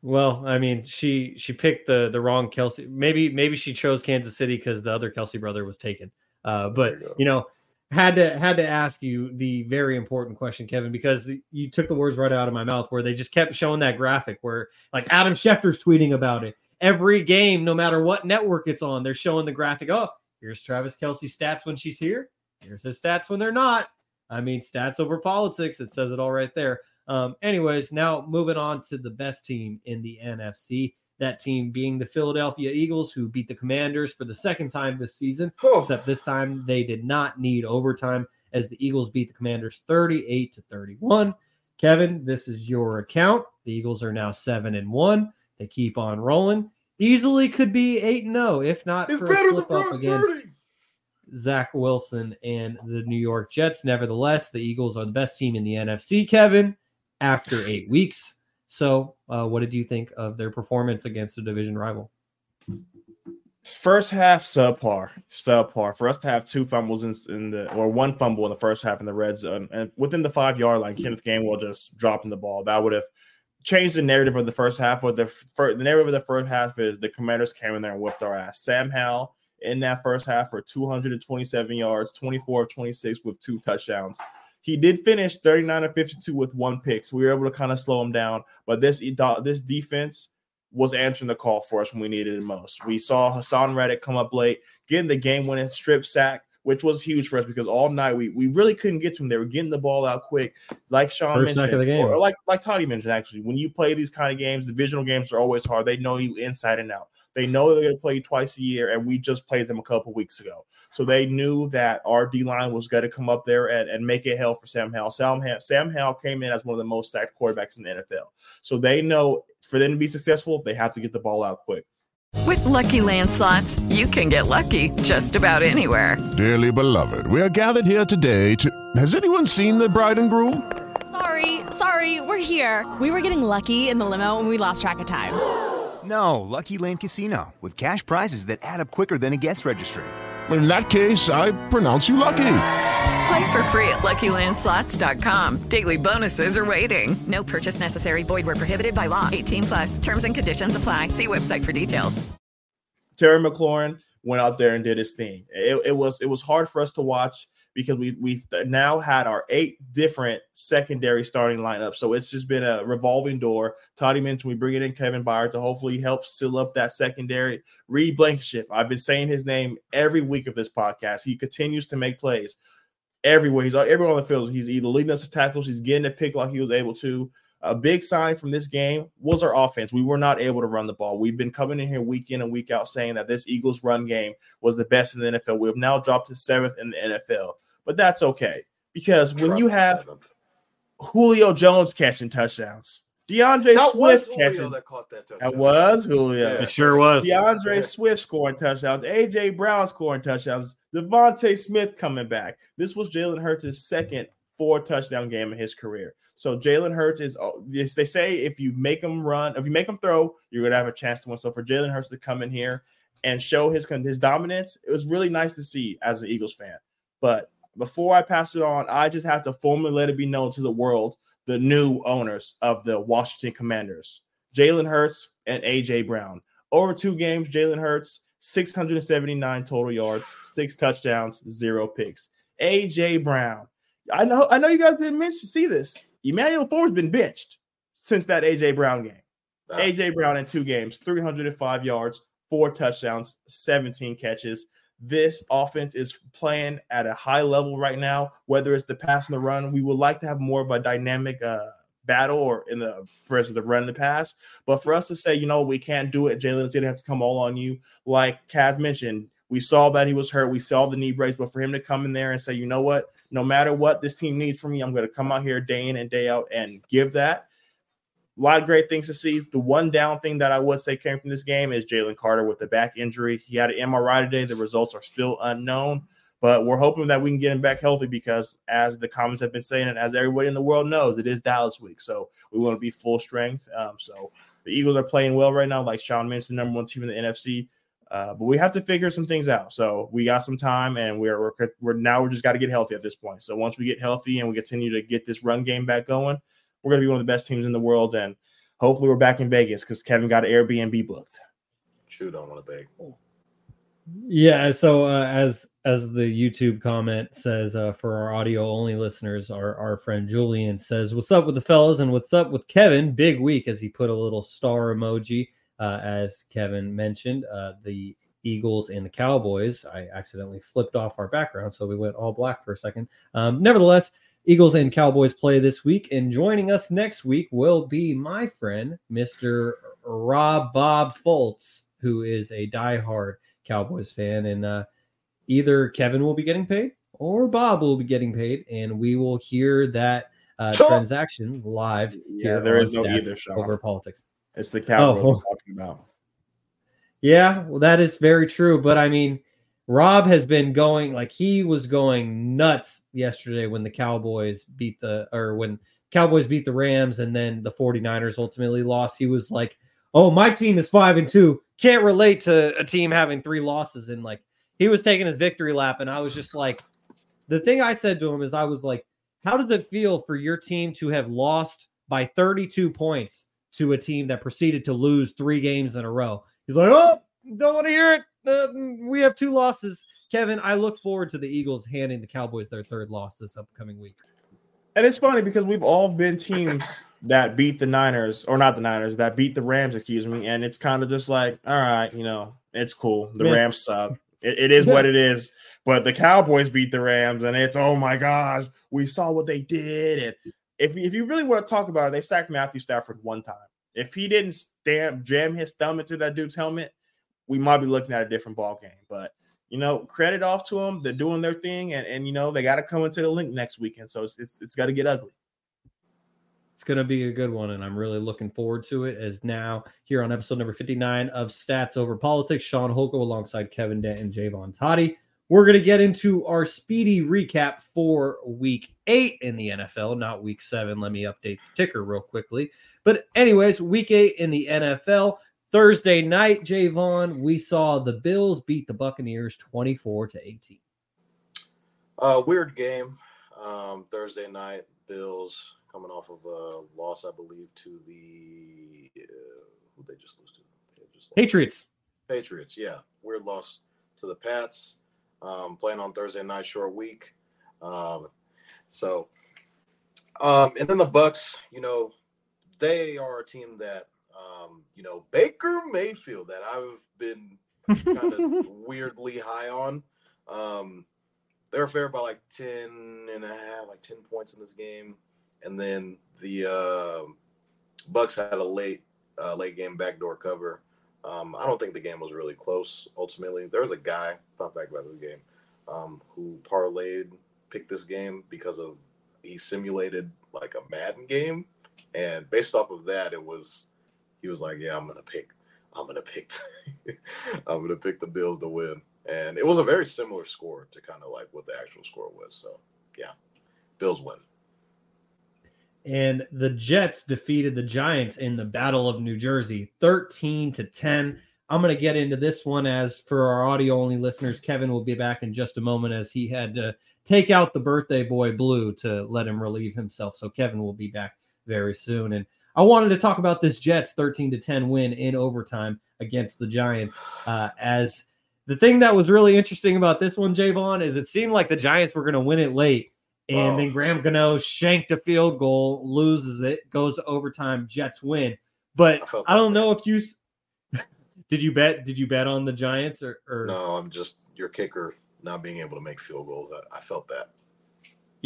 Well, I mean, she she picked the the wrong Kelce. Maybe maybe she chose Kansas City because the other Kelce brother was taken. Uh, but you, you, know, had to had to ask you the very important question, Kevin, because you took the words right out of my mouth. Where they just kept showing that graphic where like Adam Schefter's tweeting about it every game, no matter what network it's on, they're showing the graphic. Oh, here's Travis Kelce stats when she's here. Here's his stats when they're not. I mean, stats over politics. It says it all right there. Um, anyways, now moving on to the best team in the NFC, That team being the Philadelphia Eagles, who beat the Commanders for the second time this season. Oh. Except this time they did not need overtime as the Eagles beat the Commanders 38 to 31. Kevin, this is your account. The Eagles are now 7 and 1. They keep on rolling. Easily could be 8 and 0 if not It's for a slip up against Zach Wilson and the New York Jets. Nevertheless, the Eagles are the best team in the NFC, Kevin, after eight weeks. So, uh, what did you think of their performance against a division rival? First half subpar, subpar. For us to have two fumbles in, in the or one fumble in the first half in the red zone and within the five yard line, Kenneth Gainwell just dropping the ball. That would have changed the narrative of the first half. But the first, the narrative of the first half is the Commanders came in there and whipped our ass. Sam Howell in that first half for 227 yards, 24 of 26 with two touchdowns. He did finish 39 of 52 with one pick, so we were able to kind of slow him down. But this this defense was answering the call for us when we needed it most. We saw Haason Reddick come up late, getting the game winning strip sack, which was huge for us because all night we, we really couldn't get to him. They were getting the ball out quick, like Shaun First mentioned, of the game. or like like Toddy mentioned. Actually, when you play these kind of games, divisional games are always hard. They know you inside and out. They know they're going to play twice a year, and we just played them a couple weeks ago. So they knew that our D line was going to come up there and, and make it hell for Sam Howell. Sam, Howell. Sam Howell came in as one of the most sacked quarterbacks in the NFL. So they know for them to be successful, they have to get the ball out quick. With Lucky Land slots, you can get lucky just about anywhere. Dearly beloved, we are gathered here today to. Has anyone seen the bride and groom? Sorry, sorry, we're here. We were getting lucky in the limo and we lost track of time. No, Lucky Land Casino with cash prizes that add up quicker than a guest registry. In that case, I pronounce you lucky. Play for free at LuckyLandSlots.com. Daily bonuses are waiting. No purchase necessary. Void where prohibited by law. 18 plus. Terms and conditions apply. See website for details. Terry McLaurin went out there and did his thing. It, it was it was hard for us to watch because we we now had our eight different secondary starting lineups. So it's just been a revolving door. Toddy mentioned we bring it in Kevin Byard to hopefully help seal up that secondary. Reed Blankenship. I've been saying his name every week of this podcast. He continues to make plays everywhere. He's everywhere on the field. He's either leading us to tackles, he's getting a pick like he was able to. A big sign from this game was our offense. We were not able to run the ball. We've been coming in here week in and week out saying that this Eagles run game was the best in the NFL. We have now dropped to seventh in the NFL, but that's okay because when you have Julio Jones catching touchdowns, D'Andre That was Swift Julio catching that caught that touchdown. that was Julio. Yeah. It sure was. D'Andre Swift scoring touchdowns, AJ Brown scoring touchdowns, DeVonta Smith coming back. This was Jalen Hurts' second four touchdown game in his career. So Jalen Hurts is oh, yes, they say if you make him run, if you make him throw, you're gonna have a chance to win. So for Jalen Hurts to come in here and show his his dominance, it was really nice to see as an Eagles fan. But before I pass it on, I just have to formally let it be known to the world the new owners of the Washington Commanders, Jalen Hurts and AJ Brown. Over two games, Jalen Hurts, 679 total yards, six touchdowns, zero picks. AJ Brown. I know, I know you guys didn't mention see this. Emmanuel Forbes's been benched since that AJ Brown game. Ah. AJ Brown in two games, 305 yards, four touchdowns, 17 catches. This offense is playing at a high level right now, whether it's the pass and the run. We would like to have more of a dynamic uh, battle or in the versus the run and the pass. But for us to say, you know, we can't do it, Jalen's gonna have to come all on you. Like Kaz mentioned, we saw that he was hurt. We saw the knee brace, but for him to come in there and say, you know what, no matter what this team needs from me, I'm to come out here day in and day out and give that. A lot of great things to see. The one down thing that I would say came from this game is Jalen Carter with the back injury. He had an MRI today. The results are still unknown, but we're hoping that we can get him back healthy because, as the comments have been saying, and as everybody in the world knows, it is Dallas week. So we want to be full strength. Um, so the Eagles are playing well right now. Like Shaun mentioned, the number one team in the NFC. Uh, but we have to figure some things out. So we got some time, and we're we're, we're now we're just got to get healthy at this point. So once we get healthy and we continue to get this run game back going, we're going to be one of the best teams in the world. And hopefully, we're back in Vegas because Kevin got an Airbnb booked. Shoot, don't want to beg. Yeah. So uh, as as the YouTube comment says, uh, for our audio only listeners, our our friend Julian says, "What's up with the fellas and what's up with Kevin? Big week." As he put a little star emoji, uh, as Kevin mentioned, uh, the Eagles and the Cowboys. I accidentally flipped off our background, so we went all black for a second. Um, nevertheless, Eagles and Cowboys play this week, and joining us next week will be my friend, Mister Rob Bob Foltz, who is a diehard Cowboys fan, and uh, either Kevin will be getting paid or Bob will be getting paid, and we will hear that uh, transaction live. Yeah, here there no either, Shaun. over politics. It's the Cowboys Oh. talking about. Yeah, well, that is very true. But I mean, Rob has been going like he was going nuts yesterday when the Cowboys beat the or when Cowboys beat the Rams and then the 49ers ultimately lost. He was like, Oh, my team is five and two. Can't relate to a team having three losses. And like he was taking his victory lap. And I was just like, the thing I said to him is I was like, How does it feel for your team to have lost by 32 points to a team that proceeded to lose three games in a row? He's like, Oh, don't want to hear it. Uh, we have two losses. Kevin, I look forward to the Eagles handing the Cowboys their third loss this upcoming week. And it's funny because we've all been teams that beat the Niners, or not the Niners, that beat the Rams, excuse me. And it's kind of just like, all right, you know, it's cool. The Yeah. Rams suck. It, it is what it is. But the Cowboys beat the Rams, and it's oh my gosh, we saw what they did. And if if you really want to talk about it, they sacked Matthew Stafford one time. If he didn't stamp jam his thumb into that dude's helmet, we might be looking at a different ball game. But you know, credit off to them. They're doing their thing, and, and you know, they got to come into the link next weekend. So it's it's, it's got to get ugly. It's going to be a good one, and I'm really looking forward to it. As now, here on episode number 59 of Stats Over Politics, Shaun Holkko alongside Kevin Dent and Jaevon Toddy. We're going to get into our speedy recap for week eight in the NFL, not week seven. Let me update the ticker real quickly. But, anyways, week eight in the NFL. Thursday night, Jaevon, we saw the Bills beat the Buccaneers 24 to 18. Uh, weird game. Um, Thursday night, Bills coming off of a loss, I believe, to the uh, who they just lose to? Just. Patriots. Patriots, yeah, weird loss to the Pats. Um, playing on Thursday night, short week. Um, so, um, and then the Bucs, you know, they are a team that, um, you know, Baker Mayfield that I've been kind of [LAUGHS] weirdly high on. Um, they were favored by like 10 and a half, like 10 points in this game. And then the uh, Bucs had a late, uh, late game backdoor cover. Um, I don't think the game was really close. Ultimately, there was a guy, fun fact about this game, um, who parlayed, picked this game because of he simulated like a Madden game, and based off of that, it was he was like, "Yeah, I'm gonna pick, I'm gonna pick, [LAUGHS] I'm gonna pick the Bills to win," and it was a very similar score to kind of like what the actual score was. So, yeah, Bills win. and the Jets defeated the Giants in the Battle of New Jersey 13 to 10. I'm going to get into this one as for our audio only listeners. Kevin will be back in just a moment as he had to take out the birthday boy Blue to let him relieve himself. So Kevin will be back very soon. And I wanted to talk about this Jets 13 to 10 win in overtime against the Giants. Uh, as the thing that was really interesting about this one, Jaevon, is it seemed like the Giants were going to win it late. And then Graham Gano shanked a field goal, loses it, goes to overtime. Jets win. But I I, don't know if you [LAUGHS] did you bet did you bet on the Giants or, or No, I'm just your kicker not being able to make field goals. I, I felt that.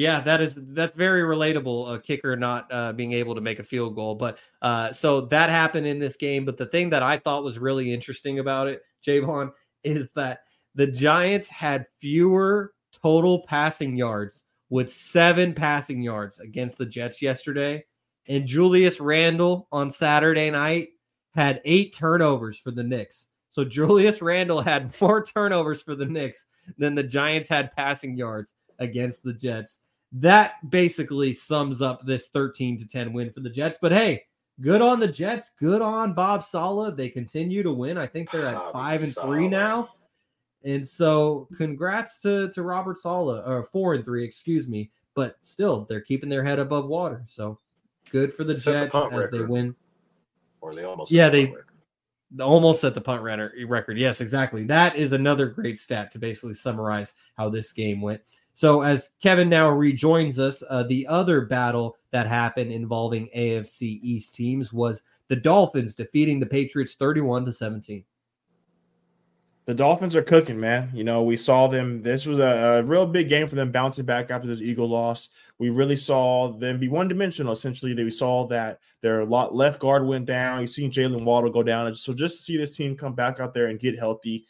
Yeah, that is that's very relatable. A kicker not uh, being able to make a field goal, but uh, so that happened in this game. But the thing that I thought was really interesting about it, Jaevon, is that the Giants had fewer total passing yards with seven passing yards against the Jets yesterday, and Julius Randle on Saturday night had eight turnovers for the Knicks. So Julius Randle had [LAUGHS] more turnovers for the Knicks than the Giants had passing yards against the Jets. That basically sums up this 13 to 10 win for the Jets. But hey, good on the Jets. Good on Bob Saleh. They continue to win. I think they're at Bobby five and three now. And so congrats to, to Robert Saleh, or four and three, excuse me. But still, they're keeping their head above water. So good for the the Jets punt as they win. Or they almost Yeah, the they- Almost set the punt runner record. Yes, exactly. That is another great stat to basically summarize how this game went. So, as Kevin now rejoins us, uh, the other battle that happened involving AFC East teams was the Dolphins defeating the Patriots 31 to 17. the Dolphins are cooking, man. You know, we saw them. This was a, a, real big game for them bouncing back after this Eagle loss. We really saw them be one dimensional. Essentially, that we saw that their left guard went down. You've seen Jaylen Waddle go down, so just to see this team come back out there and get healthy,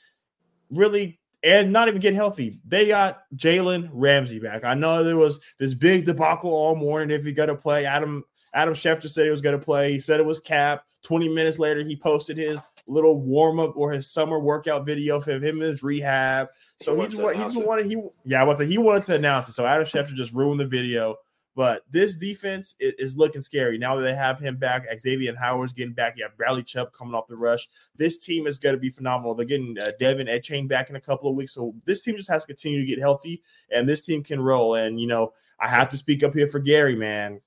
really, and not even get healthy. They got Jalen Ramsey back. I know there was this big debacle all morning if he got to play. Adam Adam Schefter said he was going to play. He said it was cap. 20 minutes later, he posted his little warm up or his summer workout video of him in his rehab. So he, he just, he just wanted he yeah, I was he wanted to announce it. So Adam Schefter just ruined the video. But this defense is, is, looking scary now that they have him back. Xavier Howard's getting back. You have Bradley Chubb coming off the rush. This team is going to be phenomenal. They're getting uh, De'Von Achane back in a couple of weeks. So this team just has to continue to get healthy, and this team can roll. And, you know, I have to speak up here for Gary, man.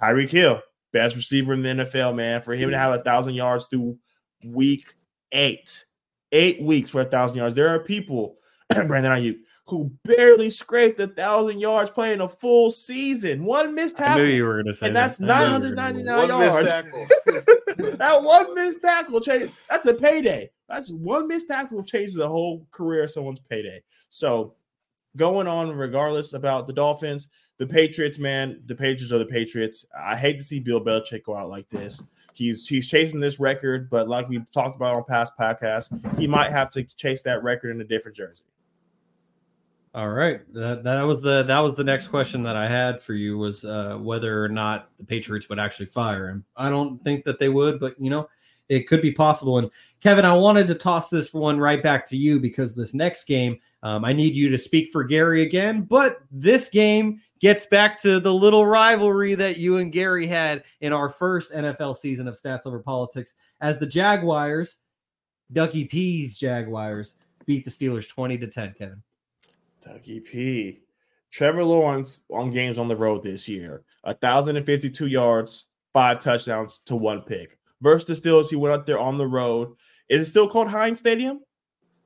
Tyreek Hill, best receiver in the NFL, man. For him to have a thousand yards through week eight, eight weeks for a thousand yards. There are people, [CLEARS THROAT] Brandon Aiyuk, who barely scraped a thousand yards playing a full season. One missed tackle. I knew you were going to say and that's 999 yards. [LAUGHS] that one missed tackle changed. That's a payday. That's one missed tackle changes the whole career of someone's payday. So going on, regardless about the Dolphins, the Patriots, man, the Patriots are the Patriots. I hate to see Bill Belichick go out like this. He's he's chasing this record, but like we talked about on past podcasts, he might have to chase that record in a different jersey. All right, that, that was the that was the next question that I had for you was uh, whether or not the Patriots would actually fire him. I don't think that they would, but you know, it could be possible. And Kevin, I wanted to toss this one right back to you because this next game, um, I need you to speak for Gary again. But this game gets back to the little rivalry that you and Gary had in our first NFL season of Stats Over Politics as the Jaguars, Ducky P's Jaguars, beat the Steelers 20 to 10, Kevin. Ducky P. Trevor Lawrence on games on the road this year, 1,052 yards, five touchdowns to one pick. Versus the Steelers, he went out there on the road. Is it still called Heinz Stadium?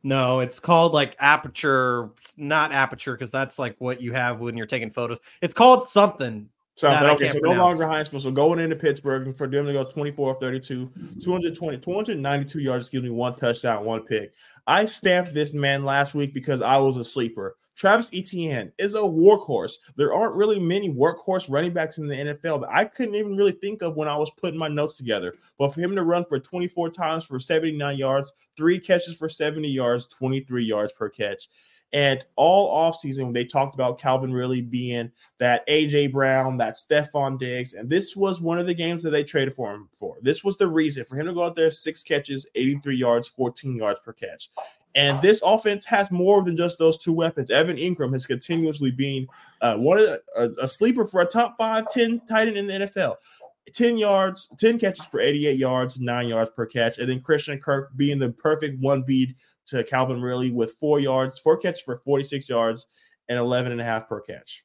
No, it's called like aperture, not aperture, because that's like what you have when you're taking photos. It's called something. Something. Okay, so pronounce. no longer Heinz Field. So going into Pittsburgh for them to go 24 32, 220, 292 yards, excuse me, one touchdown, one pick. I stamped this man last week because I was a sleeper. Travis Etienne is a workhorse. There aren't really many workhorse running backs in the NFL that I couldn't even really think of when I was putting my notes together. But for him to run for 24 times for 79 yards, three catches for 70 yards, 23 yards per catch. And all offseason, they talked about Calvin Ridley being that AJ Brown, that Stefon Diggs. And this was one of the games that they traded for him for. This was the reason for him to go out there, six catches, 83 yards, 14 yards per catch. And this offense has more than just those two weapons. Evan Engram has continuously been uh, one of a, a sleeper for a top five, 10 tight end in the NFL. 10 yards, 10 catches for 88 yards, nine yards per catch. And then Christian Kirk being the perfect one beat to Calvin Ridley with four yards, four catches for 46 yards and 11 and a half per catch.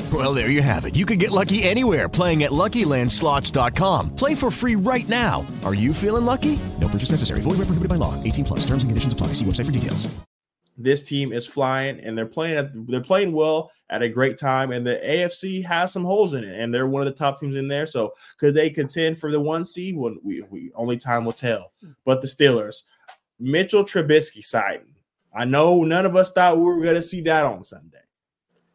Well, there you have it. You can get lucky anywhere playing at LuckyLandSlots.com. Play for free right now. Are you feeling lucky? No purchase necessary. Void where prohibited by law. 18 plus. Terms and conditions apply. See website for details. This team is flying, and they're playing. At, they're playing well at a great time, and the AFC has some holes in it, and they're one of the top teams in there. So, could they contend for the one seed? When we, we only time will tell. But the Steelers, Mitchell Trubisky sighting. I know none of us thought we were going to see that on Sunday.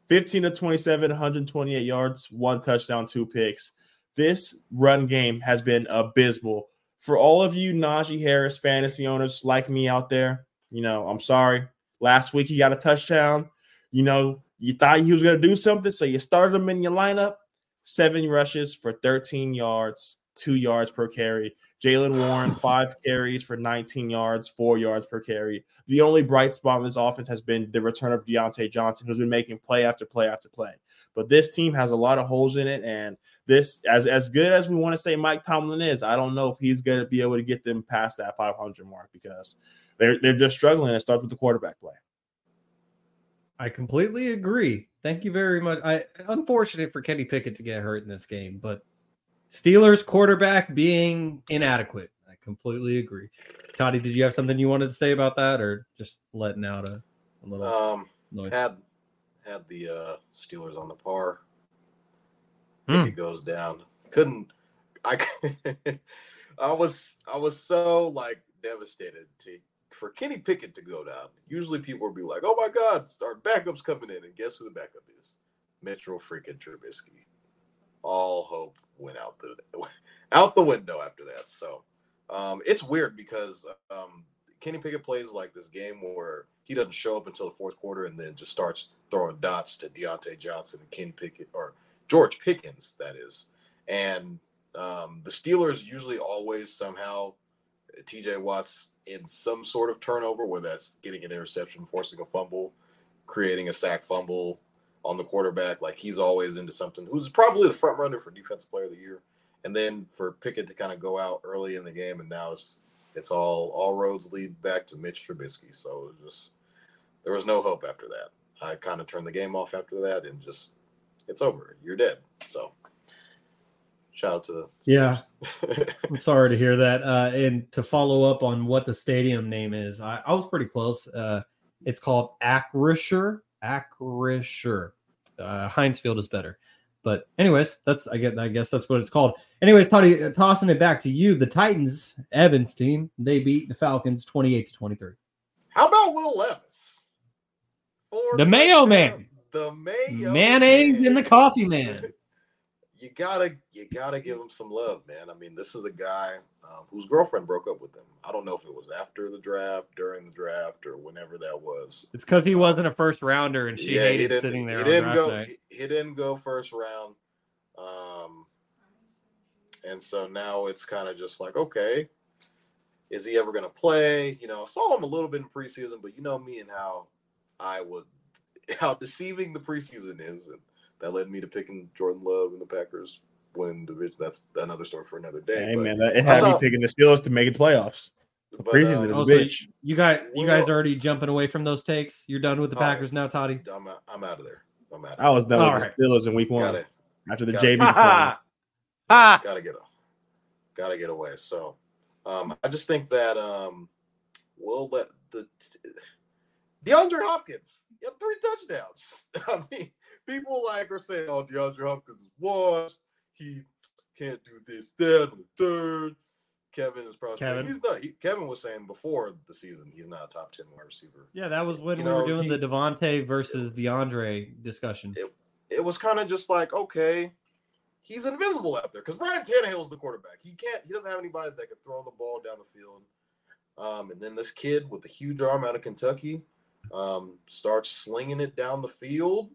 15 to 27, 128 yards, one touchdown, two picks. This run game has been abysmal. For all of you Najee Harris fantasy owners like me out there, you know, I'm sorry. Last week he got a touchdown. You know, you thought he was going to do something, so you started him in your lineup. Seven rushes for 13 yards, two yards per carry. Jaylen Warren, five carries for 19 yards, four yards per carry. The only bright spot in this offense has been the return of Diontae Johnson, who's been making play after play after play. But this team has a lot of holes in it. And this, as, as good as we want to say Mike Tomlin is, I don't know if he's going to be able to get them past that 500 mark because they're, they're just struggling. It starts with the quarterback play. I completely agree. Thank you very much. I unfortunate for Kenny Pickett to get hurt in this game, but Steelers quarterback being inadequate. I completely agree. Toddy, did you have something you wanted to say about that, or just letting out a, a little Um, noise? had had the uh, Steelers on the par. Hmm. It goes down. Couldn't I? [LAUGHS] I was I was so like devastated to for Kenny Pickett to go down. Usually people would be like, "Oh my God, our backup's coming in," and guess who the backup is? Mitchell freaking Trubisky. All hope went out the [LAUGHS] out the window after that. So um, it's weird because um, Kenny Pickett plays like this game where he doesn't show up until the fourth quarter and then just starts throwing dots to Diontae Johnson and Kenny Pickett or George Pickens, that is. And um, the Steelers usually always somehow TJ Watt's in some sort of turnover, whether that's getting an interception, forcing a fumble, creating a sack fumble on the quarterback. Like he's always into something. Who's probably the front runner for defensive player of the year. And then for Pickett to kind of go out early in the game, and now it's it's all all roads lead back to Mitch Trubisky. So just there was no hope after that. I kind of turned the game off after that, and just it's over. You're dead. So shout out to the Yeah. [LAUGHS] I'm sorry to hear that. Uh, and to follow up on what the stadium name is, I, I was pretty close. Uh, it's called Acrisure. Acrisure. Uh, Heinz Field is better. But anyways, that's I get I guess that's what it's called. Anyways, Toddy, uh, tossing it back to you. The Titans, Evans team, they beat the Falcons 28 to 23. How about Will Levis? Four The Mayo. Man. The Mayo Mayonnaise Man. in the coffee man. You gotta you gotta give him some love, man. I mean, this is a guy um, whose girlfriend broke up with him. I don't know if it was after the draft, during the draft, or whenever that was. It's because he wasn't a first rounder and she Yeah, hated sitting there. He didn't go. He, he didn't go first round. Um, and so now it's kind of just like, okay, is he ever going to play? You know, I saw him a little bit in preseason, but you know me and how I would, [LAUGHS] how deceiving the preseason is, and that led me to picking Jordan Love and the Packers win division. That's another story for another day. Hey but man, it I had me picking the Steelers to make it playoffs. The But, preseason is a Oh, so you guys, you guys are already jumping away from those takes. You're done with the Oh, Packers now, Toddy. I'm out, I'm out of there. I'm out. Of I was done All with right. the Steelers in week one Got it. after the Got JV. it. performance. gotta get gotta get away. So um I just think that um we'll let the DeAndre Hopkins he had three touchdowns. [LAUGHS] I mean, people like are saying, "Oh, DeAndre Hopkins is washed. He can't do this, that, and the third. Kevin is probably Kevin. saying he's not. He, Kevin was saying before the season he's not a top ten wide receiver. Yeah, that was when You we know, were doing he- the DeVonta versus DeAndre discussion. it was kind of just like, okay, he's invisible out there because Ryan is the quarterback. He can't, he doesn't have anybody that can throw the ball down the field. Um, and then this kid with the huge arm out of Kentucky um, starts slinging it down the field.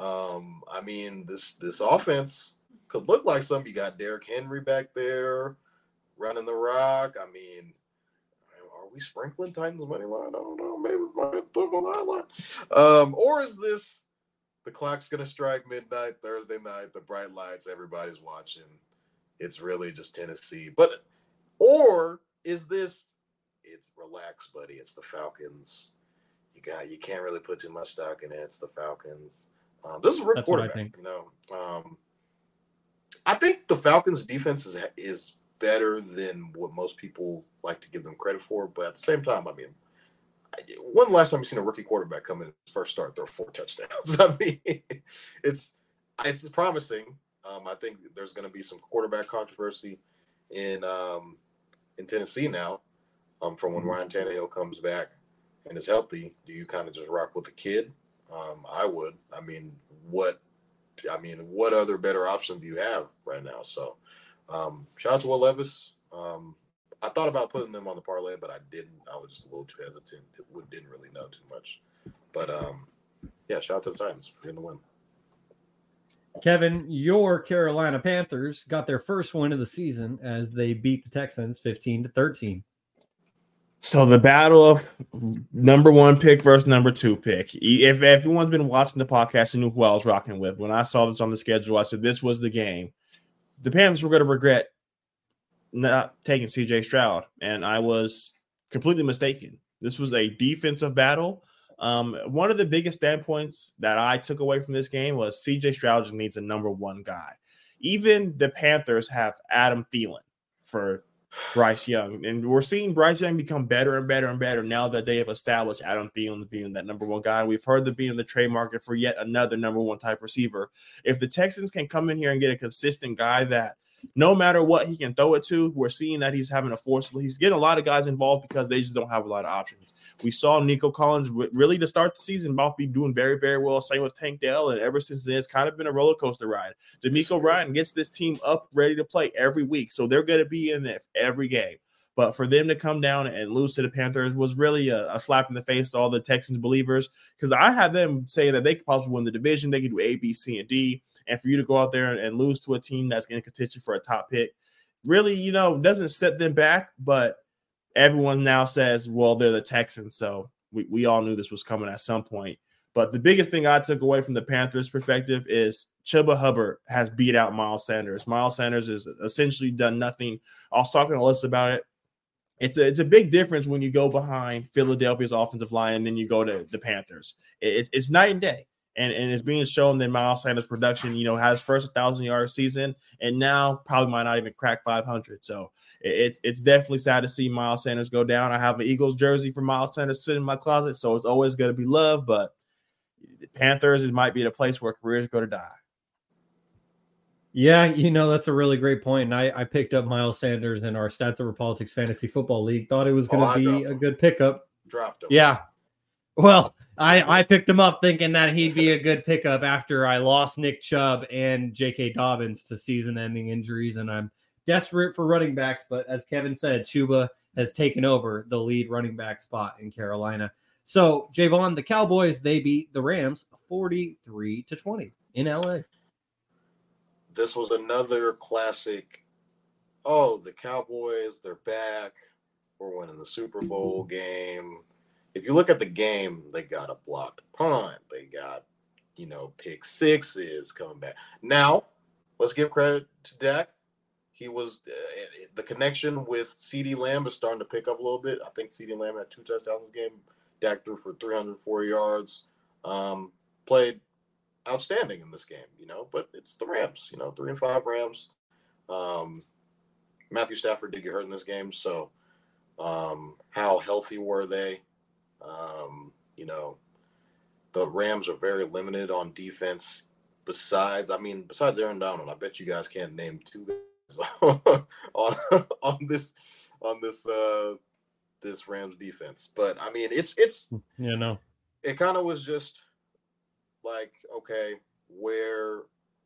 Um, I mean, this this offense could look like something. You got Derrick Henry back there running the rock. I mean, are we sprinkling Titans money line? I don't know. Maybe put them on that line. Um, or is this the clock's gonna strike midnight Thursday night, the bright lights, everybody's watching. It's really just Tennessee. But or is this it's relax, buddy. It's the Falcons. You got you can't really put too much stock in it. It's the Falcons. Um, this is a real That's what I quarterback, think. you know. Um, I think the Falcons' defense is is better than what most people like to give them credit for. But at the same time, I mean, when the last time you seen a rookie quarterback come in first start throw four [LAUGHS] touchdowns? I mean, it's it's promising. Um, I think there's going to be some quarterback controversy in um, in Tennessee now. Um, from when Ryan Tannehill comes back and is healthy, do you kind of just rock with the kid? Um, I would. I mean, what? I mean, what other better option do you have right now? So, um, shout out to Will Levis. Um, I thought about putting them on the parlay, but I didn't. I was just a little too hesitant. It didn't really know too much. But um, yeah, shout out to the Titans for getting the win. Kevin, your Carolina Panthers got their first win of the season as they beat the Texans 15 to 13. So the battle of number one pick versus number two pick. If, if everyone's been watching the podcast, you knew who I was rocking with. When I saw this on the schedule, I said this was the game. The Panthers were going to regret not taking CJ Stroud, and I was completely mistaken. This was a defensive battle. Um, one of the biggest standpoints that I took away from this game was CJ Stroud just needs a number one guy. even the Panthers have Adam Thielen for Bryce Young. And we're seeing Bryce Young become better and better and better now that they have established Adam Thielen being that number one guy. And we've heard them being the trade market for yet another number one type receiver. If the Texans can come in here and get a consistent guy that no matter what he can throw it to, we're seeing that he's having a force. He's getting a lot of guys involved because they just don't have a lot of options. We saw Nico Collins really to start the season both be doing very, very well. Same with Tank Dell. And ever since then, it's kind of been a roller coaster ride. DeMeco Ryan gets this team up ready to play every week. So they're going to be in it every game. But for them to come down and lose to the Panthers was really a, a slap in the face to all the Texans believers because I had them saying that they could possibly win the division. They could do A, B, C, and D. And for you to go out there and, and lose to a team that's in contention for a top pick, really, you know, doesn't set them back. But everyone now says, well, they're the Texans. So we, we all knew this was coming at some point. But the biggest thing I took away from the Panthers' perspective is Chuba Hubbard has beat out Miles Sanders. Miles Sanders has essentially done nothing. I was talking to Alyssa about it. It's a, it's a big difference when you go behind Philadelphia's offensive line and then you go to the Panthers. It, it's night and day. And, and it's being shown that Miles Sanders' production, you know, has first 1,000 yard season and now probably might not even crack 500. So it, it's definitely sad to see Miles Sanders go down. I have an Eagles jersey for Miles Sanders sitting in my closet, so it's always going to be love. But Panthers, it might be the place where careers go to die. Yeah, you know that's a really great point. And I, I picked up Miles Sanders in our Stats Over Politics Fantasy Football League. Thought it was going to Oh, be a good pickup. Dropped him. Yeah. Well, I [LAUGHS] I picked him up thinking that he'd be a good pickup after I lost Nick Chubb and J.K. Dobbins to season-ending injuries, and I'm desperate for running backs. But as Kevin said, Chuba has taken over the lead running back spot in Carolina. So Jaevon, the Cowboys they beat the Rams 43 to 20 in LA. This was another classic. Oh, the Cowboys, they're back. We're winning the Super Bowl game. If you look at the game, they got a blocked punt. They got, you know, pick sixes coming back. Now, let's give credit to Dak. He was uh, the connection with CeeDee Lamb is starting to pick up a little bit. I think CeeDee Lamb had two touchdowns game. Dak threw for 304 yards. Um, played outstanding in this game, you know, but it's the Rams, you know, three and five Rams. Um, Matthew Stafford did get hurt in this game, so um, how healthy were they? Um, you know, the Rams are very limited on defense. Besides, I mean, besides Aaron Donald, I bet you guys can't name two guys [LAUGHS] on on this on this uh this Rams defense. But I mean, it's it's You know, it kind of was just like, okay, where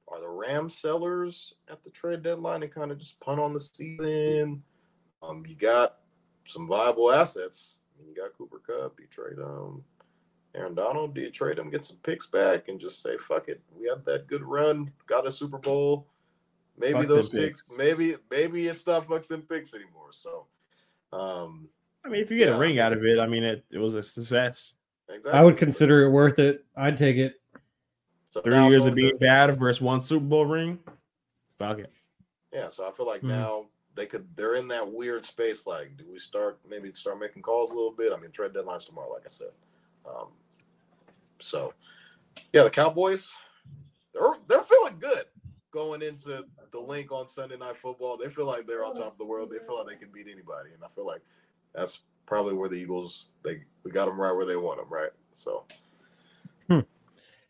are the Ram sellers at the trade deadline and kind of just punt on the season? Um, you got some viable assets. I mean, you got Cooper Kupp. You trade um Aaron Donald. Do you trade him, get some picks back, and just say, fuck it? We had that good run, got a Super Bowl. Maybe Fuck those them picks, maybe maybe it's not fuck them picks anymore. So, um, I mean, if you get Yeah. a ring out of it, I mean, it, it was a success. exactly. I would consider it worth it. I'd take it. So Three years of being to- bad versus one Super Bowl ring. Fuck it. Yeah, so I feel like Mhm. now they could they're in that weird space. Like, do we start maybe start making calls a little bit? I mean, trade deadlines tomorrow, like I said. Um, so yeah, the Cowboys they're they're feeling good going into the link on Sunday Night Football. They feel like they're on top of the world. They feel like they can beat anybody, and I feel like that's probably where the Eagles they we got them right where they want them, right? So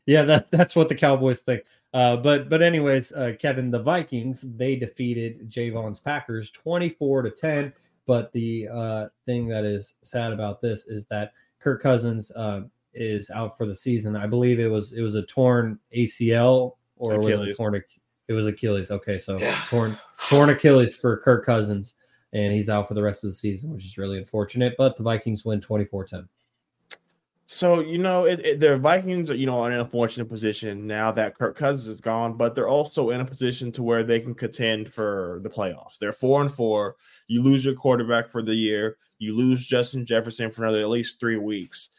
Yeah, that [LAUGHS] that's what the Cowboys think. Uh, but but anyways, uh, Kevin, the Vikings they defeated Jaevon's Packers twenty four to ten. But the uh, thing that is sad about this is that Kirk Cousins uh, is out for the season. I believe it was it was a torn ACL or was it Achilles. torn? It was Achilles. Okay, so Yeah. torn torn Achilles for Kirk Cousins, and he's out for the rest of the season, which is really unfortunate. But the Vikings win 24-10. So you know, it, it, the Vikings are you know in an unfortunate position now that Kirk Cousins is gone, but they're also in a position to where they can contend for the playoffs. They're four and four. You lose your quarterback for the year. You lose Justin Jefferson for another at least three weeks.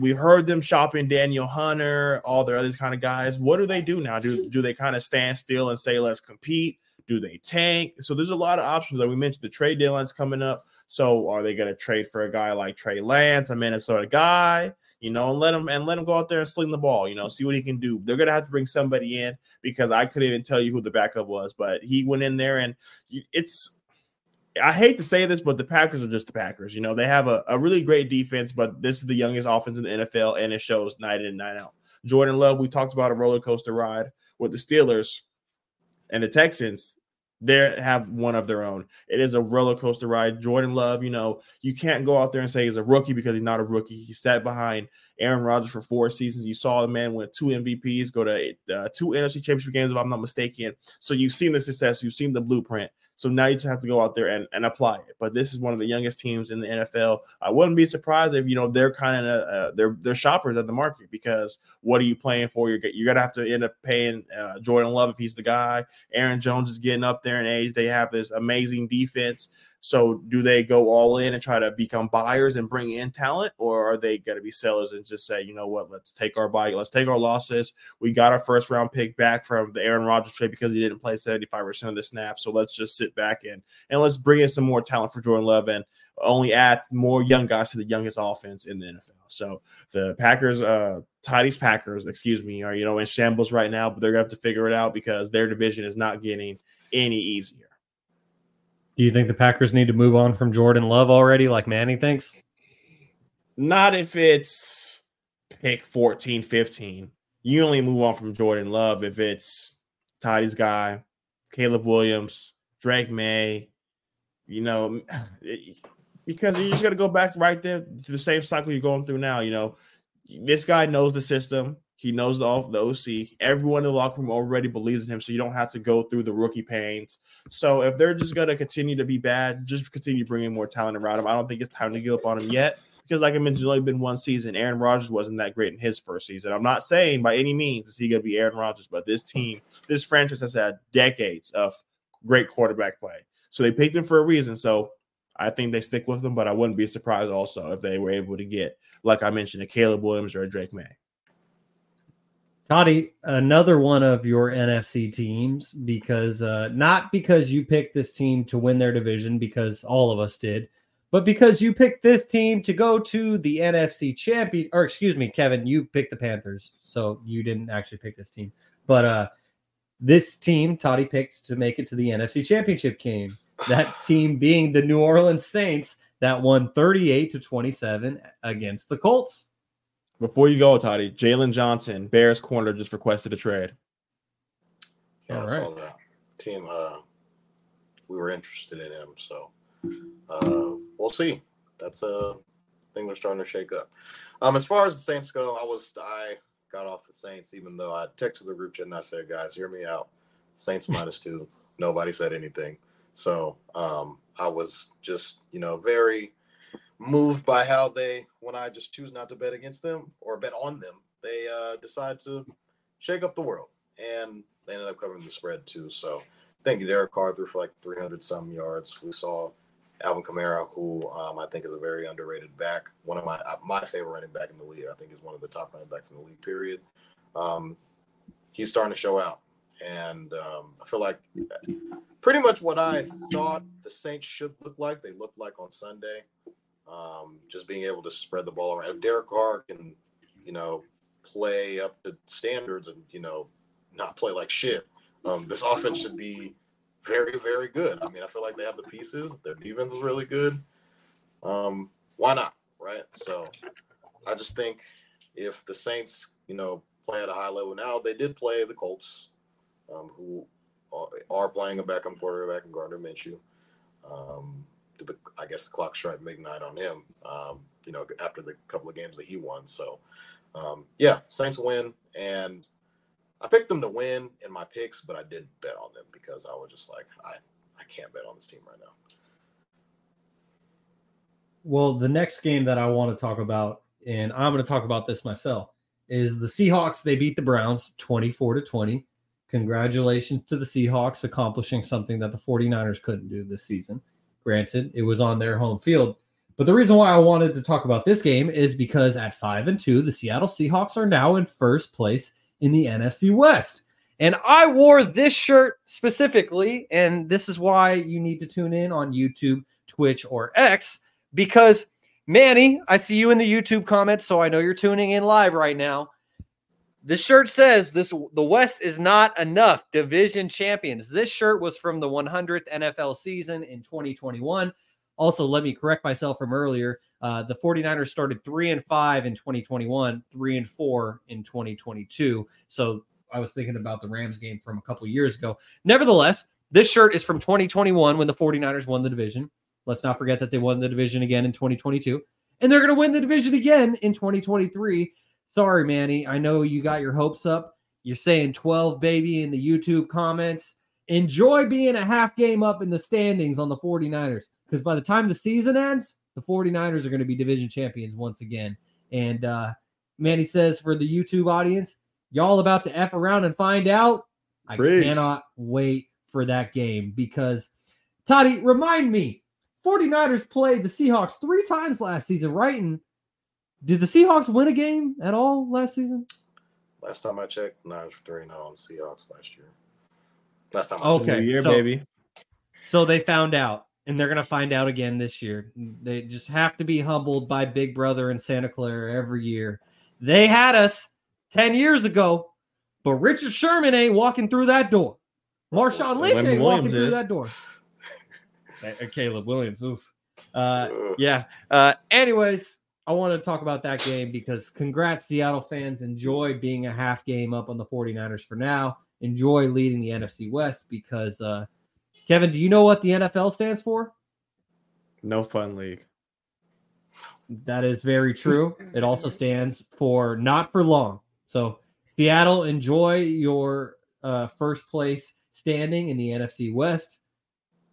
We've heard them shopping Danielle Hunter, all their other kind of guys. What do they do now? Do do they kind of stand still and say let's compete? Do they tank? So there's a lot of options. Like we mentioned, the trade deadline's coming up. So are they going to trade for a guy like Trey Lance, a Minnesota guy? you know, and let him and let him go out there and sling the ball, you know, see what he can do. They're gonna have to bring somebody in because I couldn't even tell you who the backup was, but he went in there and it's I hate to say this, but the Packers are just the Packers. You know, they have a, a really great defense, but this is the youngest offense in the NFL, and it shows night in and night out. Jordan Love, we talked about a roller coaster ride with the Steelers and the Texans they have one of their own. It is a roller coaster ride. Jordan Love, you know, you can't go out there and say he's a rookie because he's not a rookie. He sat behind Aaron Rodgers for four seasons. You saw the man win two MVPs, go to uh, two NFC Championship games, if I'm not mistaken. So you've seen the success, you've seen the blueprint. So now you just have to go out there and, and apply it. But this is one of the youngest teams in the NFL. I wouldn't be surprised if you know they're kind of uh, they're they're shoppers at the market because what are you playing for? You're you're gonna have to end up paying uh, Jordan Love if he's the guy. Aaron Jones is getting up there in age. They have this amazing defense. So do they go all in and try to become buyers and bring in talent, or are they going to be sellers and just say, you know what, let's take our buy, let's take our losses. We got our first round pick back from the Aaron Rodgers trade because he didn't play 75% of the snaps. So let's just sit back and and let's bring in some more talent for Jordan Love and only add more young guys to the youngest offense in the NFL. So the Packers, uh Tidy's Packers, excuse me, are you know in shambles right now, but they're gonna have to figure it out because their division is not getting any easier. Do you think the Packers need to move on from Jordan Love already, like Manny thinks? Not if it's pick 14, 15. You only move on from Jordan Love if it's Tidy's guy, Caleb Williams, Drake Maye, you know, [SIGHS] because you just got to go back right there to the same cycle you're going through now. You know, this guy knows the system. He knows the, the OC. Everyone in the locker room already believes in him, so you don't have to go through the rookie pains. So if they're just going to continue to be bad, just continue bringing more talent around him. I don't think it's time to give up on him yet because, like I mentioned, it's only been one season. Aaron Rodgers wasn't that great in his first season. I'm not saying by any means is he going to be Aaron Rodgers, but this team, this franchise has had decades of great quarterback play. So they picked him for a reason. So I think they stick with him, but I wouldn't be surprised also if they were able to get, like I mentioned, a Caleb Williams or a Drake Maye. Toddy, another one of your NFC teams, because uh, not because you picked this team to win their division, because all of us did, but because you picked this team to go to the NFC champion, or excuse me, Kevin, you picked the Panthers, so you didn't actually pick this team. But uh, this team, Toddy picked to make it to the NFC championship game. That team being the New Orleans Saints that won 38 to 27 against the Colts. Before you go, Toddy, Jaylon Johnson, Bears corner, just requested a trade. Yeah, All I right. saw that team. Uh, we were interested in him, so uh, we'll see. That's a thing they're starting to shake up. Um, as far as the Saints go, I was I got off the Saints, even though I texted the group chat and I said, "Guys, hear me out. Saints minus two. Nobody said anything." So um, I was just, you know, very moved by how they, when I just choose not to bet against them or bet on them, they uh, decide to shake up the world. And they ended up covering the spread too. So thank you, Derek Carr threw for like 300 some yards. We saw Alvin Kamara, who um, I think is a very underrated back. One of my uh, my favorite running back in the league. I think is one of the top running backs in the league. Period. Um, he's starting to show out, and um, I feel like pretty much what I thought the Saints should look like. They looked like on Sunday. Um, just being able to spread the ball around. Derek Carr can, you know, play up to standards and you know not play like shit, um, this offense should be very, very good. I mean, I feel like they have the pieces. Their defense is really good. Um, why not, right? So, I just think if the Saints, you know, play at a high level now, they did play the Colts, um, who are playing a backup quarterback in Gardner Minshew. Um, the, I guess the clock strike midnight on him. Um, you know, after the couple of games that he won. So, um, yeah, Saints win, and I picked them to win in my picks, but I didn't bet on them because I was just like, I I can't bet on this team right now. Well, the next game that I want to talk about, and I'm going to talk about this myself, is the Seahawks. They beat the Browns 24 to 20. Congratulations to the Seahawks accomplishing something that the 49ers couldn't do this season. Granted, it was on their home field. But the reason why I wanted to talk about this game is because at 5 and 2, the Seattle Seahawks are now in first place in the NFC West. And I wore this shirt specifically, and this is why you need to tune in on YouTube, Twitch, or X, because Manny, I see you in the YouTube comments, so I know you're tuning in live right now. This shirt says this the West is not enough division champions. This shirt was from the 100th NFL season in 2021. Also, let me correct myself from earlier. Uh, the 49ers started three and five in 2021, three and four in 2022. So I was thinking about the Rams game from a couple years ago. Nevertheless, this shirt is from 2021 when the 49ers won the division. Let's not forget that they won the division again in 2022. And they're going to win the division again in 2023. Sorry, Manny. I know you got your hopes up. You're saying 12 baby in the YouTube comments. Enjoy being a half game up in the standings on the 49ers because by the time the season ends, the 49ers are going to be division champions once again. And uh, Manny says for the YouTube audience, y'all about to F around and find out. I Preach. cannot wait for that game because Toddy, remind me, 49ers played the Seahawks three times last season, right? And did the Seahawks win a game at all last season? Last time I checked, nine were 3 0 on Seahawks last year. Last time I Okay. New year, so- baby. So they found out, and they're going to find out again this year. They just have to be humbled by Big Brother and Santa Clara every year. They had us 10 years ago, but Richard Sherman ain't walking through that door. Marshawn Lynch Leonard ain't walking Williams through that door. [LAUGHS] Caleb Williams, oof. Uh, yeah. Uh, anyways, I want to talk about that game because congrats, Seattle fans. Enjoy being a half game up on the 49ers for now. Enjoy leading the NFC West because, uh, Kevin, do you know what the NFL stands for? No fun league. That is very true. It also [LAUGHS] stands for not for long. So, Seattle, enjoy your uh, first place standing in the NFC West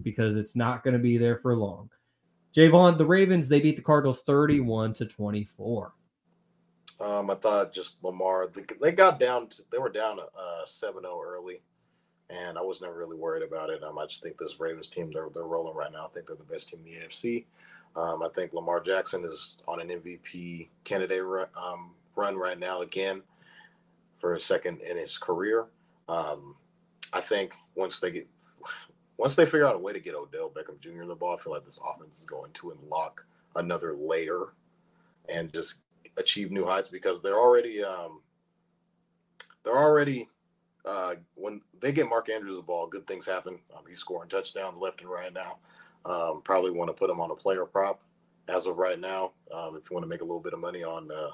because it's not going to be there for long. Jaevon, the Ravens, they beat the Cardinals 31 to 24. Um, I thought just Lamar. They, they got down. To, they were down uh seven zero early, and I was never really worried about it. Um, I just think this Ravens team they're they're rolling right now. I think they're the best team in the AFC. Um, I think Lamar Jackson is on an MVP candidate um, run right now again for a second in his career. Um, I think once they get once they figure out a way to get Odell Beckham Jr. the ball, I feel like this offense is going to unlock another layer and just achieve new heights because they're already um, they're already uh, when they get Mark Andrews the ball, good things happen. Um, he's scoring touchdowns left and right now. Um, probably want to put him on a player prop as of right now um, if you want to make a little bit of money on uh,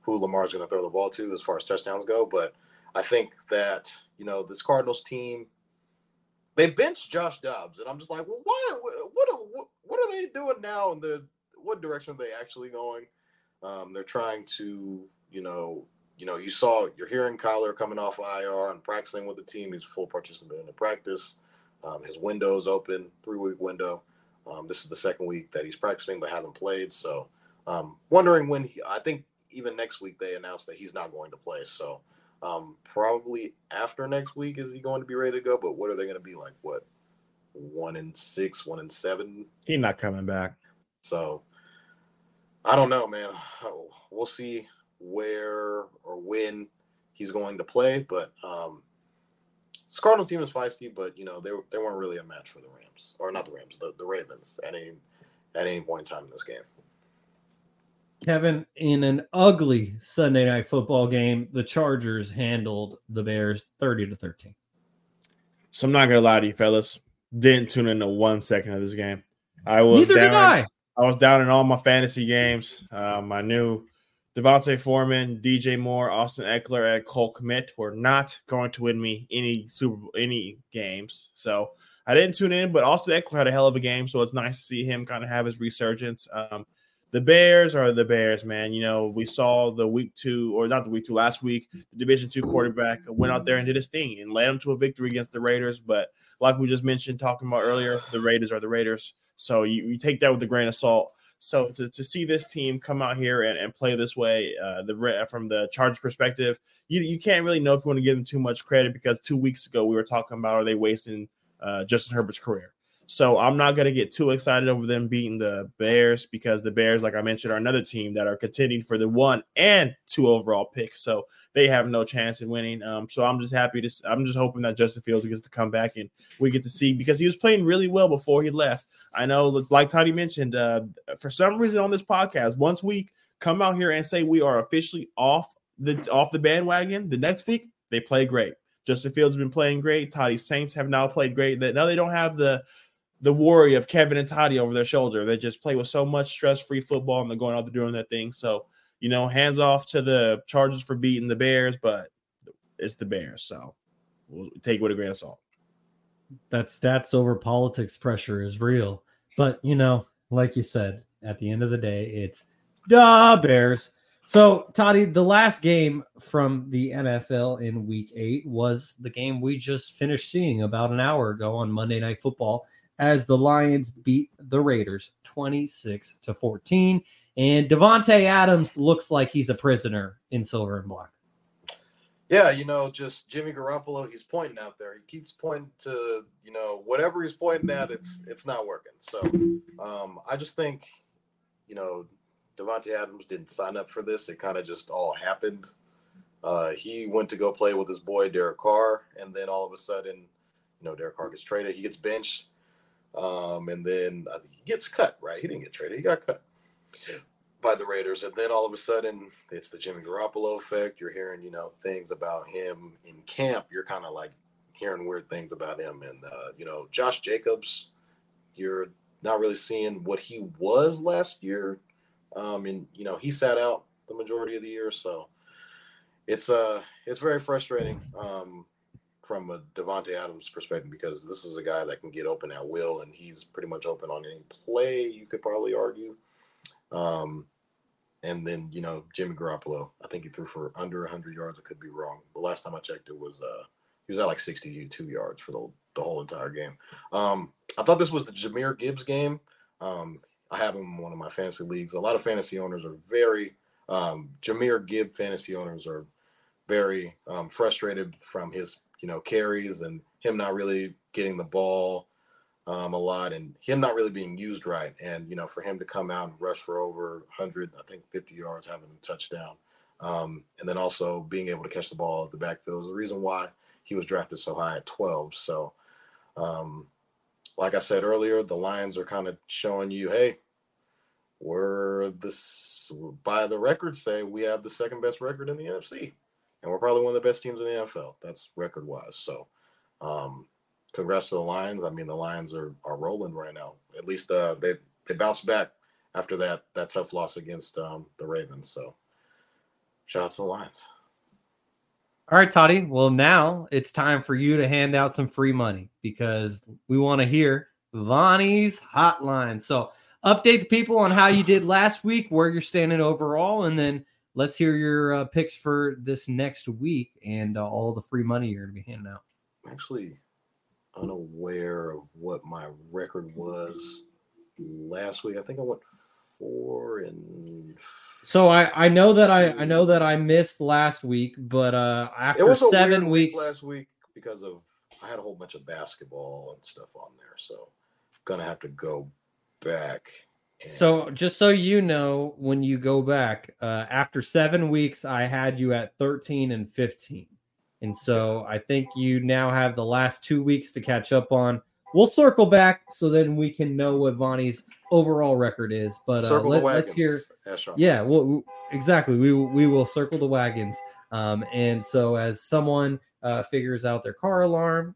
who Lamar's going to throw the ball to as far as touchdowns go. But I think that you know this Cardinals team they benched Josh Dobbs, and I'm just like, well, why? What? What, what are they doing now? And the what direction are they actually going? Um, they're trying to, you know, you know, you saw you're hearing Kyler coming off IR and practicing with the team. He's a full participant in the practice. Um, his window's open, three week window. Um, this is the second week that he's practicing but hasn't played. So, um, wondering when he. I think even next week they announced that he's not going to play. So, um, probably after next week is he going to be ready to go? But what are they going to be like? What one and six, one and seven? He's not coming back. So I don't know, man. [SIGHS] We'll see where or when he's going to play. But um, this Cardinal team is feisty, but you know they they weren't really a match for the Rams or not the Rams, the, the Ravens at any at any point in time in this game. Kevin, in an ugly Sunday night football game, the Chargers handled the Bears 30 to 13. So I'm not gonna lie to you, fellas. Didn't tune in to one second of this game. I was Neither down, did I. I was down in all my fantasy games. Um, I knew Devontae Foreman, DJ Moore, Austin Ekeler, and Cole Kmet were not going to win me any Super any games. So I didn't tune in, but Austin Ekeler had a hell of a game. So it's nice to see him kind of have his resurgence. Um, the Bears are the Bears, man. You know, we saw the week two, or not the week two, last week, the Division two quarterback went out there and did his thing and led them to a victory against the Raiders. But like we just mentioned, talking about earlier, the Raiders are the Raiders. So you, you take that with a grain of salt. So to, to see this team come out here and, and play this way, uh, the from the Chargers perspective, you, you can't really know if you want to give them too much credit because two weeks ago we were talking about are they wasting uh, Justin Herbert's career. So I'm not going to get too excited over them beating the Bears because the Bears, like I mentioned, are another team that are contending for the one and two overall picks. So they have no chance in winning. Um, so I'm just happy to. I'm just hoping that Justin Fields gets to come back and we get to see because he was playing really well before he left. I know, like Toddy mentioned, uh, for some reason on this podcast, once we come out here and say we are officially off the off the bandwagon, the next week they play great. Justin Fields has been playing great. Toddy Saints have now played great. That now they don't have the the worry of Kevin and Toddy over their shoulder. They just play with so much stress free football and they're going out there doing their thing. So you know, hands off to the Chargers for beating the Bears, but it's the Bears, so we'll take it with a grain of salt. That stats over politics pressure is real, but you know, like you said, at the end of the day, it's the Bears. So, Toddy, the last game from the NFL in week eight was the game we just finished seeing about an hour ago on Monday Night Football as the Lions beat the Raiders 26 to 14. And Davante Adams looks like he's a prisoner in silver and black. Yeah, you know, just Jimmy Garoppolo, he's pointing out there. He keeps pointing to, you know, whatever he's pointing at, it's it's not working. So um, I just think, you know, Davante Adams didn't sign up for this. It kind of just all happened. Uh, he went to go play with his boy Derek Carr, and then all of a sudden, you know, Derek Carr gets traded. He gets benched, um, and then think he gets cut. Right? He didn't get traded. He got cut by the Raiders, and then all of a sudden it's the Jimmy Garoppolo effect. You're hearing, you know, things about him in camp. You're kind of like hearing weird things about him, and uh, you know, Josh Jacobs. You're not really seeing what he was last year, um, and you know he sat out the majority of the year, so it's uh it's very frustrating um, from a Davante Adams perspective because this is a guy that can get open at will, and he's pretty much open on any play. You could probably argue. Um, and then you know Jimmy Garoppolo, I think he threw for under 100 yards. I could be wrong. The last time I checked, it was uh, he was at like 62 yards for the, the whole entire game. Um, I thought this was the Jahmyr Gibbs game. Um, I have him in one of my fantasy leagues. A lot of fantasy owners are very um, Jahmyr Gibb fantasy owners are very um, frustrated from his you know carries and him not really getting the ball um, a lot and him not really being used right. And, you know, for him to come out and rush for over 100, I think 50 yards, having a touchdown, um, and then also being able to catch the ball at the backfield is the reason why he was drafted so high at 12. So, um, like I said earlier, the Lions are kind of showing you, hey, we're this by the records say we have the second best record in the NFC, and we're probably one of the best teams in the NFL. That's record wise. So, um, congrats to the Lions. I mean, the Lions are are rolling right now. At least uh, they they bounced back after that that tough loss against um, the Ravens. So shout out to the Lions. All right, Toddy. Well, now it's time for you to hand out some free money because we want to hear Vonny's hotline. So update the people on how you did last week, where you're standing overall, and then let's hear your uh, picks for this next week and uh, all the free money you're going to be handing out. I'm Actually, unaware of what my record was last week. I think I went four and. So I I know that I I know that I missed last week, but uh after it was seven weird weeks, week last week because of I had a whole bunch of basketball and stuff on there, so gonna have to go back. So just so you know, when you go back uh, after seven weeks, I had you at thirteen and fifteen, and so I think you now have the last two weeks to catch up on. We'll circle back so then we can know what Vonny's overall record is. But uh, let, us hear. Yeah, well, exactly. We will- we will circle the wagons. Um, and so as someone uh, figures out their car alarm.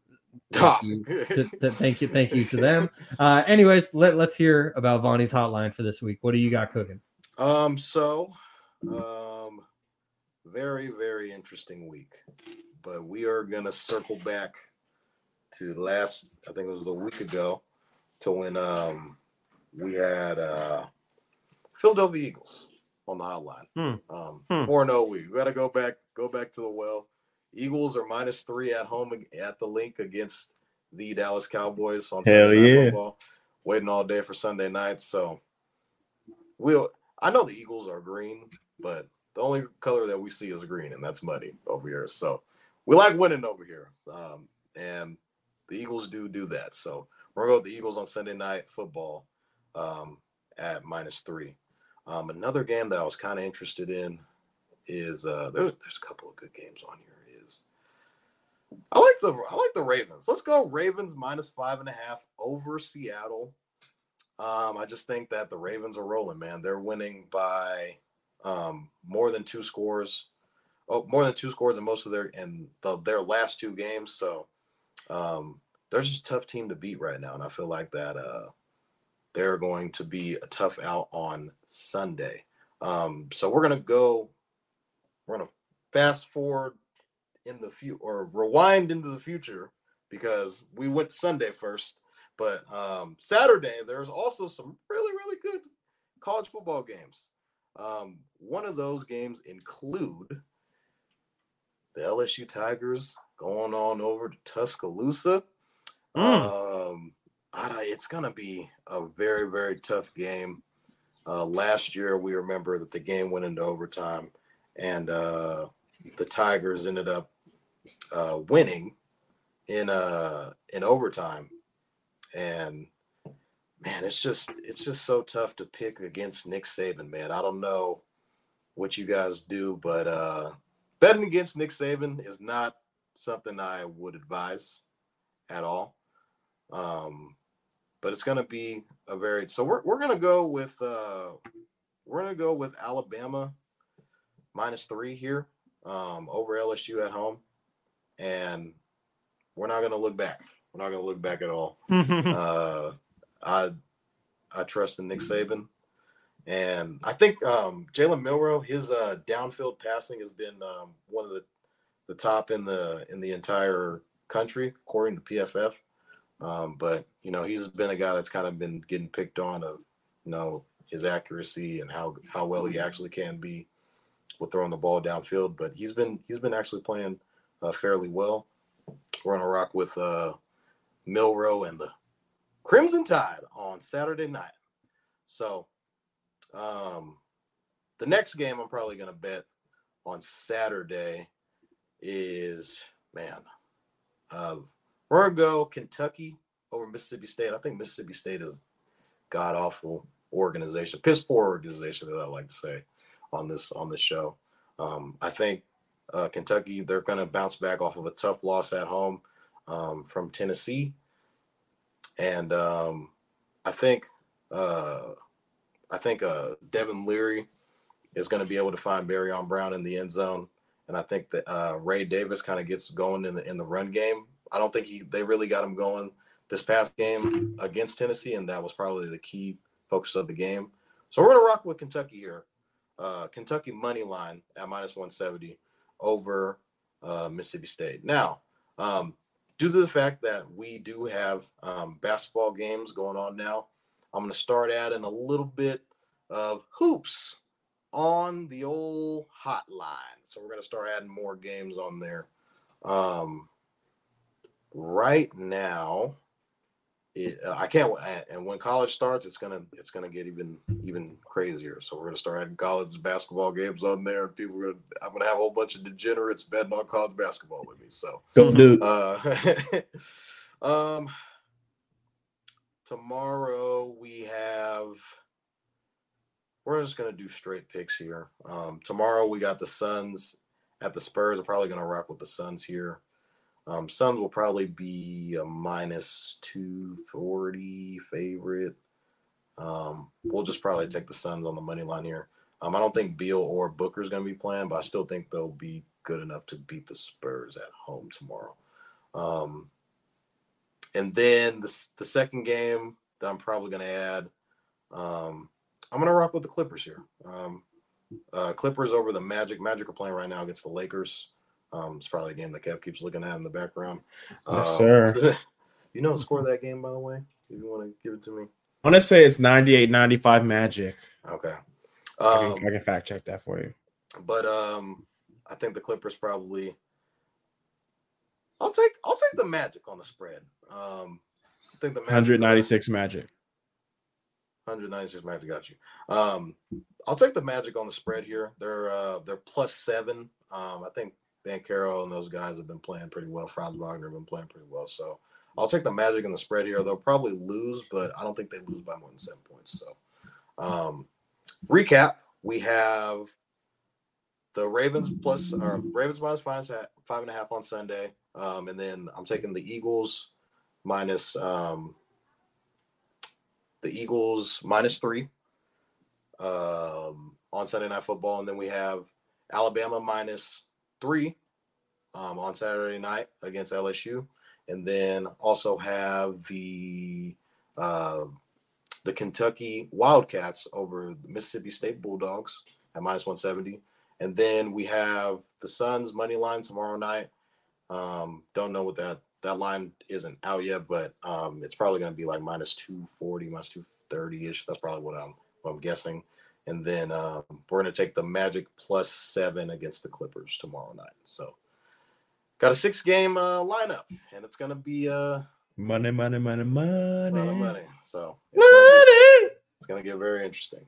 Thank you, [LAUGHS] to, to- thank you, thank you to them. Uh, anyways, let let's hear about Vonny's hotline for this week. What do you got cooking? Um, so, um, very, very interesting week. But we are gonna circle back to last. I think it was a week ago, to when um we had uh Philadelphia Eagles on the hotline. Hmm. Um, Hmm. four no week. We gotta go back, go back to the well. Eagles are minus three at home at the Linc against the Dallas Cowboys on Hell Sunday Night yeah. Football. Waiting all day for Sunday night, so we'll. I know the Eagles are green, but the only color that we see is green, and that's muddy over here. So we like winning over here, um, and the Eagles do do that. So we're gonna go with the Eagles on Sunday night football um, at minus three. Um, another game that I was kind of interested in is uh, there, there's a couple of good games on here. I like the I like the Ravens. Let's go Ravens minus five and a half over Seattle. Um, I just think that the Ravens are rolling, man. They're winning by um, more than two scores. Oh, more than two scores in most of their in the, their last two games. So um, they're just a tough team to beat right now, and I feel like that uh, they're going to be a tough out on Sunday. Um, so we're gonna go. We're gonna fast forward in the future or rewind into the future because we went Sunday first. But um, Saturday, there's also some really, really good college football games. Um, one of those games include the LSU Tigers going on over to Tuscaloosa. Um, it's going to be a very, very tough game. Uh, last year, we remember that the game went into overtime, and uh, the Tigers ended up uh, winning in uh in overtime. And man, it's just it's just so tough to pick against Nick Saban, man. I don't know what you guys do, but uh betting against Nick Saban is not something I would advise at all. Um but it's going to be a very so we're we're going to go with uh we're going to go with Alabama minus 3 here um over LSU at home and we're not going to look back. We're not going to look back at all. [LAUGHS] uh, I I trust in Nick Saban, and I think um, Jalen Milroe, his uh, downfield passing has been um, one of the the top in the in the entire country according to PFF. Um, but you know he's been a guy that's kind of been getting picked on of you know his accuracy and how how well he actually can be with throwing the ball downfield. But he's been he's been actually playing uh, fairly well. We're gonna rock with uh, Milroe and the Crimson Tide on Saturday night. So, um, the next game I'm probably gonna bet on Saturday is man, uh, we're gonna go Kentucky over Mississippi State. I think Mississippi State is god awful organization, piss poor organization that I like to say on this on this show. Um, I think uh, Kentucky they're going to bounce back off of a tough loss at home um, from Tennessee, and um, I think uh, I think uh, Devin Leary is going to be able to find Barion Brown in the end zone, and I think that uh, Ray Davis kind of gets going in the in the run game. I don't think he they really got him going this past game against Tennessee, and that was probably the key focus of the game. So we're gonna rock with Kentucky here. Uh, Kentucky money line at minus 170 over uh, Mississippi State. Now, um, due to the fact that we do have um, basketball games going on now, I'm going to start adding a little bit of hoops on the old hotline. So we're going to start adding more games on there. Um, right now, it, uh, I can't. And when college starts, it's gonna it's gonna get even even crazier. So we're gonna start adding college basketball games on there. And people are gonna I'm gonna have a whole bunch of degenerates betting on college basketball with me. So Go do. Uh, [LAUGHS] um, tomorrow we have. We're just gonna do straight picks here. Um, tomorrow we got the Suns at the Spurs. I'm probably gonna rock with the Suns here. Um, Suns will probably be a minus 240 favorite. Um, we'll just probably take the Suns on the money line here. Um, I don't think Beal or Booker is going to be playing, but I still think they'll be good enough to beat the Spurs at home tomorrow. Um, and then the, the second game that I'm probably going to add, um, I'm going to rock with the Clippers here. Um, uh, Clippers over the Magic. Magic are playing right now against the Lakers. Um, it's probably a game that Kev keeps looking at in the background. Yes, Um, sir. [LAUGHS] you know the score of that game, by the way? If you want to give it to me. I want to say it's 98 95 Magic. Okay. I, Um, can, I can fact check that for you. but um, I think the Clippers probably. I'll take I'll take the Magic on the spread. Um, I think the Magic 196 Magic. 196 Magic got you. Um, I'll take the Magic on the spread here. They're uh, they're plus seven. Um, I think Banchero and those guys have been playing pretty well. Franz Wagner have been playing pretty well. So I'll take the Magic on the spread here. They'll probably lose, but I don't think they lose by more than seven points. So um, recap: We have the Ravens plus or Ravens minus five, five and a half on Sunday, um, and then I'm taking the Eagles minus um, the Eagles minus three um, on Sunday Night Football, and then we have Alabama minus three um, on Saturday night against LSU, and then also have the uh, the Kentucky Wildcats over the Mississippi State Bulldogs at minus 170. And then we have the Suns money line tomorrow night. Um, don't know what that that line isn't out yet, but um, it's probably going to be like minus 240, minus 230 ish. That's probably what I'm what I'm guessing. And then um, we're going to take the Magic plus seven against the Clippers tomorrow night. So got a six game uh, lineup, and it's going to be uh, Money, money, money, money. Money, lot of money. So it's going to get very interesting.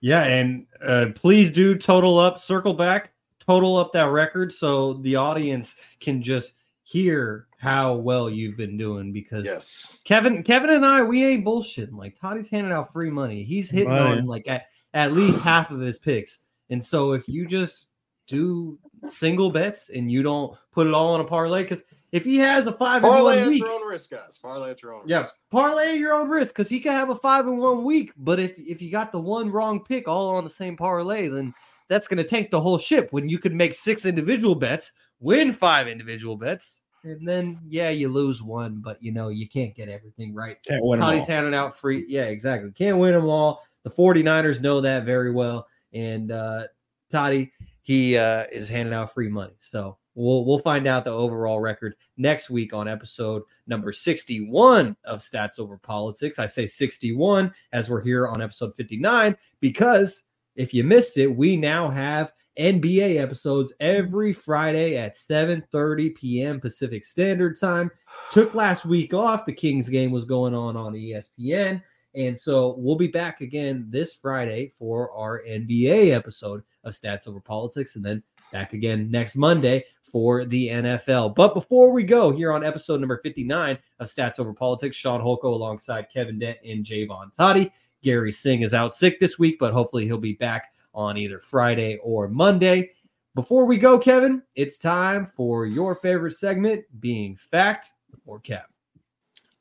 Yeah, and uh, please do total up, circle back, total up that record so the audience can just hear how well you've been doing because yes. Kevin Kevin and I we ain't bullshitting. Like Toddy's handing out free money. He's hitting Money. on like at, at least half of his picks. And so if you just do single bets and you don't put it all on a parlay, because if he has a five in Parlay one at week, your own risk, guys. Parlay at your own yeah, risk. parlay at your own risk because he can have a five in one week. But if if you got the one wrong pick all on the same parlay, then that's going to tank the whole ship. When you could make six individual bets, win five individual bets, and then yeah, you lose one, but you know you can't get everything right. Can't win 'em Toddy's handing out free. Yeah, exactly. Can't win them all. The 49ers know that very well, and uh, Toddy he uh, is handing out free money. So we'll we'll find out the overall record next week on episode number 61 of Stats Over Politics. I say 61 as we're here on episode 59 because if you missed it, we now have NBA episodes every Friday at 7:30 p.m. Pacific Standard Time. Took last week off. The Kings game was going on on ESPN. And so we'll be back again this Friday for our NBA episode of Stats Over Politics, and then back again next Monday for the NFL. But before we go here on episode number 59 of Stats Over Politics, Shaun Holkko alongside Kevin Dent and Jaevon Toddy. Garry Singh is out sick this week, but hopefully he'll be back on either Friday or Monday. Before we go, Kevin, it's time for your favorite segment being fact or cap.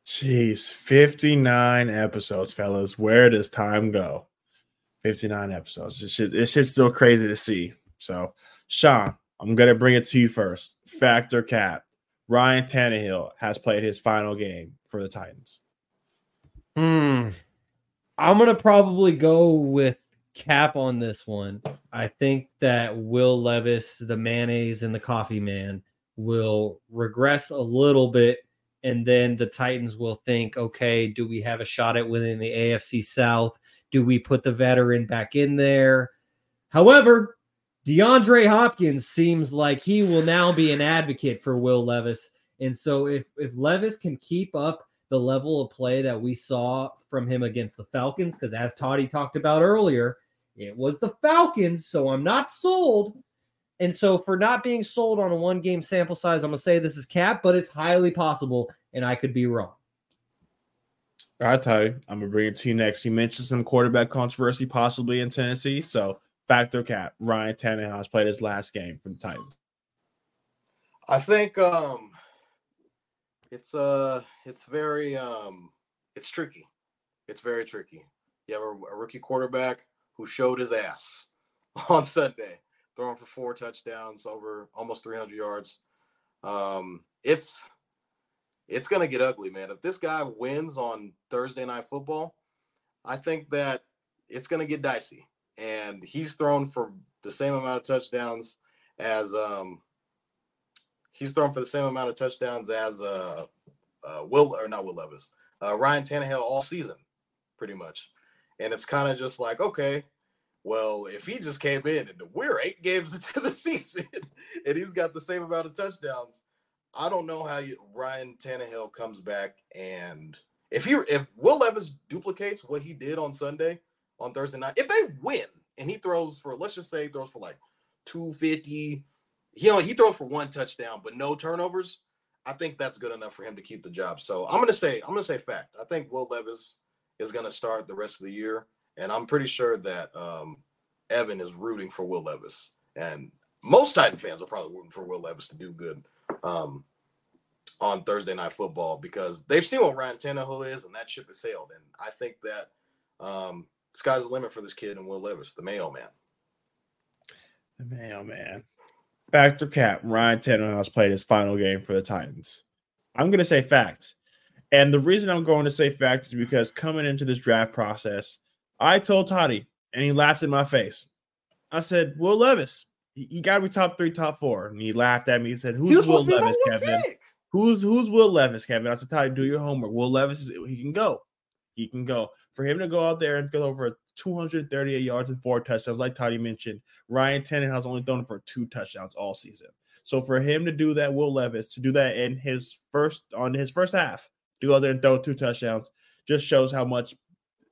Jeez, 59 episodes, fellas. Where does time go? 59 episodes. This shit, this shit's still crazy to see. So, Shaun, I'm gonna bring it to you first. Fact or cap. Ryan Tannehill has played his final game for the Titans. Hmm. I'm gonna probably go with cap on this one. I think that Will Levis, the mayonnaise and the coffee man, will regress a little bit, and then the Titans will think, okay, do we have a shot at winning the AFC South? Do we put the veteran back in there? However, DeAndre Hopkins seems like he will now be an advocate for Will Levis. And so if if Levis can keep up the level of play that we saw from him against the Falcons, because as Toddy talked about earlier, it was the Falcons, so I'm not sold. And so for not being sold on a one game sample size, I'm gonna say this is cap, but it's highly possible, and I could be wrong. All right, Ty, I'm gonna bring it to you next. You mentioned some quarterback controversy possibly in Tennessee. So fact or cap. Ryan Tannehill has played his last game for the Titans. I think um it's uh it's very um it's tricky. It's very tricky. You have a, a rookie quarterback who showed his ass [LAUGHS] on Sunday, throwing for four touchdowns, over almost 300 yards. Um, it's it's gonna get ugly, man. If this guy wins on Thursday night football, I think that it's gonna get dicey. And he's thrown for the same amount of touchdowns as um he's thrown for the same amount of touchdowns as uh, uh Will or not Will Levis, uh Ryan Tannehill all season, pretty much. And it's kind of just like, okay, well, if he just came in and we're eight games [LAUGHS] into the season and he's got the same amount of touchdowns, I don't know how you, Ryan Tannehill comes back and if he if Will Levis duplicates what he did on Sunday on Thursday night, if they win and he throws for let's just say throws for like 250, he only he throws for one touchdown but no turnovers, I think that's good enough for him to keep the job. So I'm gonna say I'm gonna say fact. I think Will Levis is gonna start the rest of the year, and I'm pretty sure that um, Evan is rooting for Will Levis, and most Titan fans are probably rooting for Will Levis to do good. Um, on Thursday night football because they've seen what Ryan Tannehill is and that ship has sailed. And I think that um, sky's the limit for this kid and Will Levis, the Mayo man. The Mayo Fact or cap. Ryan Tannehill has played his final game for the Titans. I'm going to say fact. And the reason I'm going to say fact is because coming into this draft process, I told Toddy, and he laughed in my face. I said, Will Levis, he, got to be top three, top four. And he laughed at me. He said, Who's he Will Levis, Kevin? Pick. Who's who's Will Levis, Kevin? I said, Toddy, do your homework. Will Levis, he can go. He can go. For him to go out there and go over 238 yards and four touchdowns, like Toddy mentioned, Ryan Tannehill has only thrown for two touchdowns all season. So for him to do that, Will Levis to do that in his first on his first half, to go out there and throw two touchdowns, just shows how much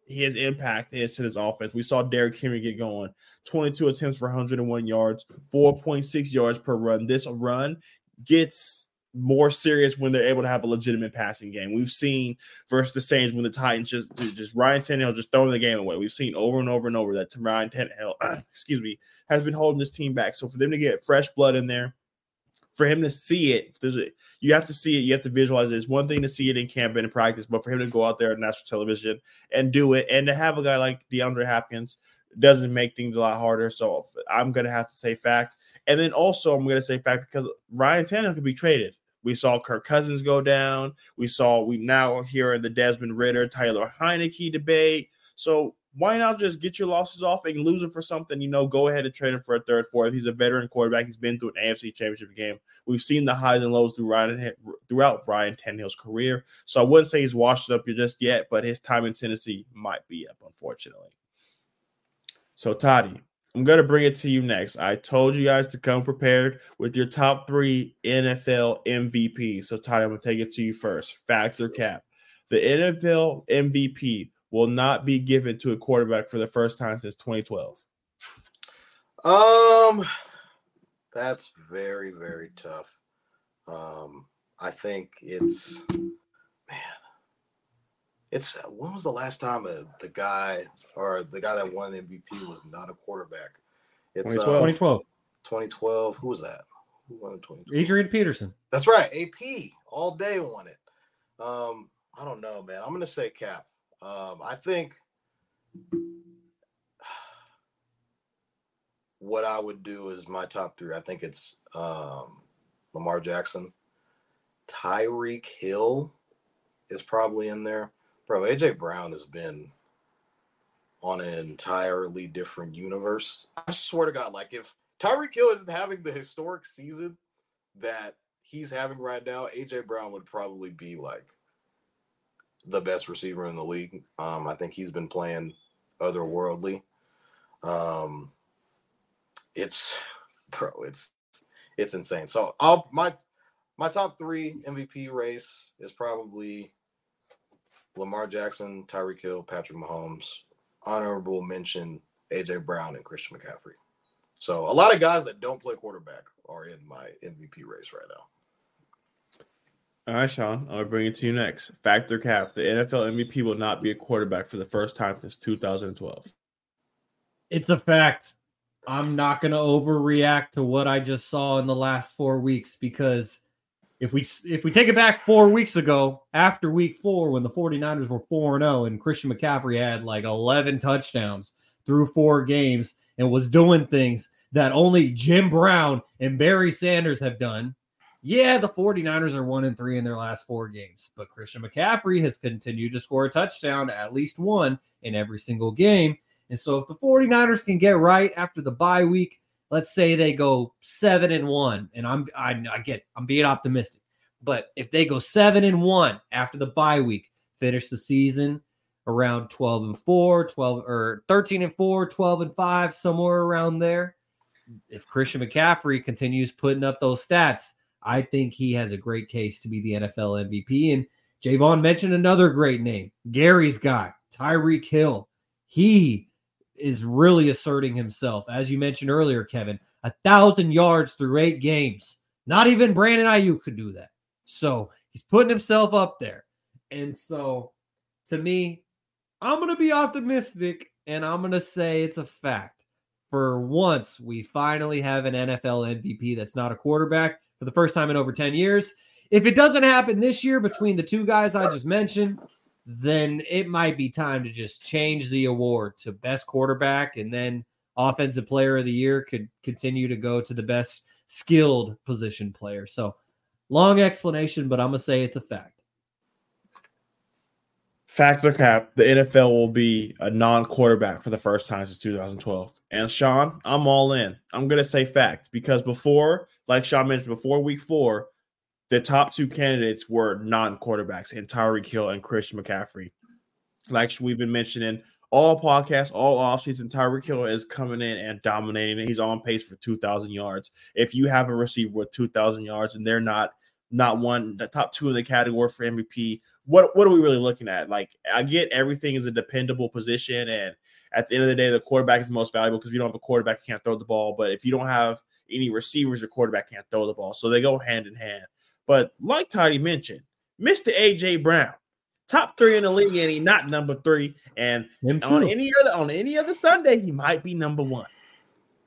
his impact is to this offense. We saw Derrick Henry get going, 22 attempts for 101 yards, 4.6 yards per run. This run gets more serious when they're able to have a legitimate passing game. We've seen versus the Saints when the Titans just just Ryan Tannehill just throwing the game away. We've seen over and over and over that Ryan Tannehill, [CLEARS THROAT] excuse me, has been holding this team back. So for them to get fresh blood in there, for him to see it, a, you have to see it. You have to visualize it. It's one thing to see it in camp and in practice, but for him to go out there on national television and do it, and to have a guy like DeAndre Hopkins doesn't make things a lot harder. So I'm gonna have to say fact, and then also I'm gonna say fact because Ryan Tannehill could be traded. We saw Kirk Cousins go down. We saw we now here in the Desmond Ridder, Tyler Heinicke debate. So why not just get your losses off and lose him for something? You know, go ahead and trade him for a third, fourth. He's a veteran quarterback. He's been through an AFC Championship game. We've seen the highs and lows through Ryan, throughout Ryan Tannehill's career. So I wouldn't say he's washed up just yet, but his time in Tennessee might be up, unfortunately. So Toddy, I'm going to bring it to you next. I told you guys to come prepared with your top three NFL MVP. So, Ty, I'm going to take it to you first. Fact or cap. The NFL MVP will not be given to a quarterback for the first time since 2012. Um, that's very, very tough. Um, I think it's it's when was the last time a, the guy or the guy that won MVP was not a quarterback? It's 2012. Uh, 2012. 2012. Who was that? Who won in 2012? Adrian Peterson. That's right. AP all day won it. Um, I don't know, man. I'm gonna say Cap. Um, I think [SIGHS] what I would do is my top three. I think it's um, Lamar Jackson, Tyreek Hill is probably in there. Bro, AJ Brown has been on an entirely different universe. I swear to God, like if Tyreek Hill isn't having the historic season that he's having right now, AJ Brown would probably be like the best receiver in the league. Um, I think he's been playing otherworldly. Um, it's bro, it's it's insane. So I'll my my top three MVP race is probably Lamar Jackson, Tyreek Hill, Patrick Mahomes. Honorable mention AJ Brown and Christian McCaffrey. So a lot of guys that don't play quarterback are in my MVP race right now. All right, Shaun, I'll bring it to you next. Fact or cap: the NFL MVP will not be a quarterback for the first time since 2012. It's a fact. I'm not going to overreact to what I just saw in the last four weeks because if we if we take it back four weeks ago, after week four, when the 49ers were 4 0 and Christian McCaffrey had like 11 touchdowns through four games and was doing things that only Jim Brown and Barry Sanders have done. Yeah, the 49ers are one and three in their last four games, but Christian McCaffrey has continued to score a touchdown, at least one in every single game. And so if the 49ers can get right after the bye week, let's say they go seven and one, and I'm I, I get I'm being optimistic, but if they go seven and one after the bye week, finish the season around 12 and 4, 12 or 13 and 4, 12 and 5, somewhere around there. If Christian McCaffrey continues putting up those stats, I think he has a great case to be the NFL MVP. And Jaevon mentioned another great name, Garry's guy, Tyreek Hill. He is really asserting himself. As you mentioned earlier, Kevin, a thousand yards through eight games. Not even Brandon Aiyuk could do that. So he's putting himself up there. And so to me, I'm going to be optimistic and I'm going to say it's a fact. For once, we finally have an NFL MVP that's not a quarterback for the first time in over 10 years. if it doesn't happen this year between the two guys I just mentioned, then it might be time to just change the award to best quarterback and then offensive player of the year could continue to go to the best skilled position player. So long explanation, but I'm gonna say it's a fact. Factor cap, the NFL will be a non-quarterback for the first time since 2012. And Shaun, I'm all in. I'm gonna say fact because before, like Shaun mentioned, before week four, the top two candidates were non-quarterbacks, and Tyreek Hill and Christian McCaffrey. Like we've been mentioning, all podcasts, all offseason, Tyreek Hill is coming in and dominating. He's on pace for 2,000 yards. If you have a receiver with 2,000 yards and they're not not one, the top two in the category for MVP, what what are we really looking at? Like, I get everything is a dependable position, and at the end of the day, the quarterback is the most valuable because if you don't have a quarterback, you can't throw the ball. But if you don't have any receivers, your quarterback can't throw the ball. So they go hand in hand. But like Toddy mentioned, Mr. AJ Brown, top three in the league, and he not number three. And on any other on any other Sunday, he might be number one.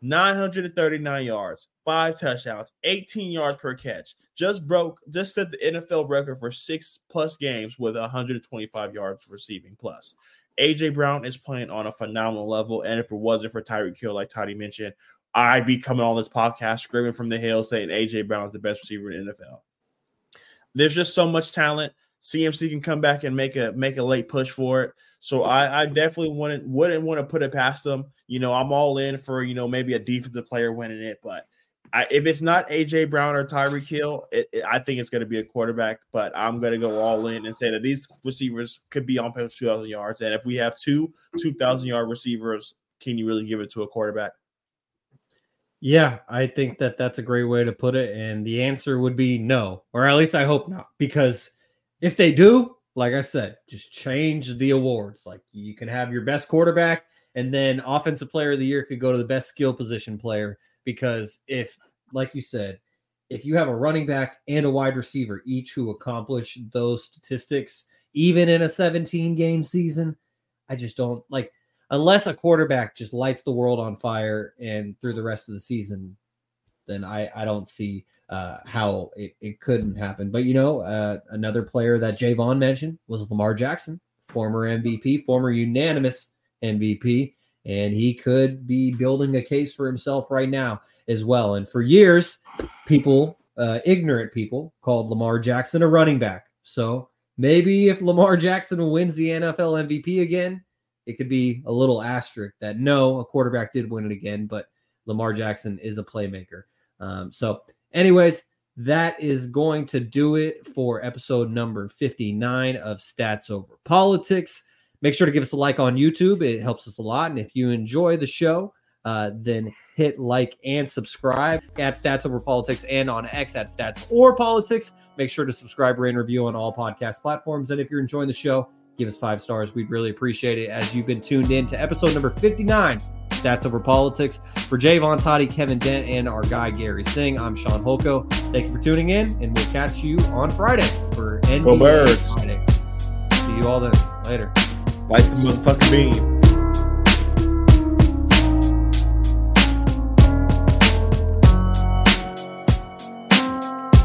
939 yards, five touchdowns, 18 yards per catch. Just broke, just set the NFL record for six plus games with 125 yards receiving plus. AJ Brown is playing on a phenomenal level. And if it wasn't for Tyreek Hill, like Toddy mentioned, I'd be coming on this podcast screaming from the hill saying AJ Brown is the best receiver in the NFL. There's just so much talent. CMC can come back and make a make a late push for it. So I, I definitely wouldn't wouldn't want to put it past them. You know, I'm all in for you know maybe a defensive player winning it, but I, if it's not AJ Brown or Tyreek Hill, it, it, I think it's going to be a quarterback. But I'm going to go all in and say that these receivers could be on pace for 2,000 yards. And if we have two 2,000 yard receivers, can you really give it to a quarterback? Yeah, I think that that's a great way to put it. And the answer would be no, or at least I hope not, because if they do, like I said, just change the awards. Like you can have your best quarterback, and then offensive player of the year could go to the best skill position player. Because if, like you said, if you have a running back and a wide receiver, each who accomplish those statistics, even in a 17 game season, I just don't like unless a quarterback just lights the world on fire and through the rest of the season, then I, I don't see uh, how it, it couldn't happen. But you know, uh, another player that Jaevon mentioned was Lamar Jackson, former MVP, former unanimous MVP, and he could be building a case for himself right now as well. And for years, people, uh, ignorant people, called Lamar Jackson a running back. So maybe if Lamar Jackson wins the NFL MVP again, it could be a little asterisk that no, a quarterback did win it again, but Lamar Jackson is a playmaker. Um, so, anyways, that is going to do it for episode number 59 of Stats Over Politics. Make sure to give us a like on YouTube, it helps us a lot. And if you enjoy the show, uh, then hit like and subscribe at Stats Over Politics and on X at Stats or Politics. Make sure to subscribe, rate, and review on all podcast platforms. And if you're enjoying the show, give us five stars. We'd really appreciate it as you've been tuned in to episode number 59, Stats Over Politics. For Jaevon Toddy, Kevin Dent, and our guy Garry Singh, I'm Shaun Holkko. Thank you for tuning in, and we'll catch you on Friday for NBA. Friday. See you all then. Later. Like the motherfucking beam.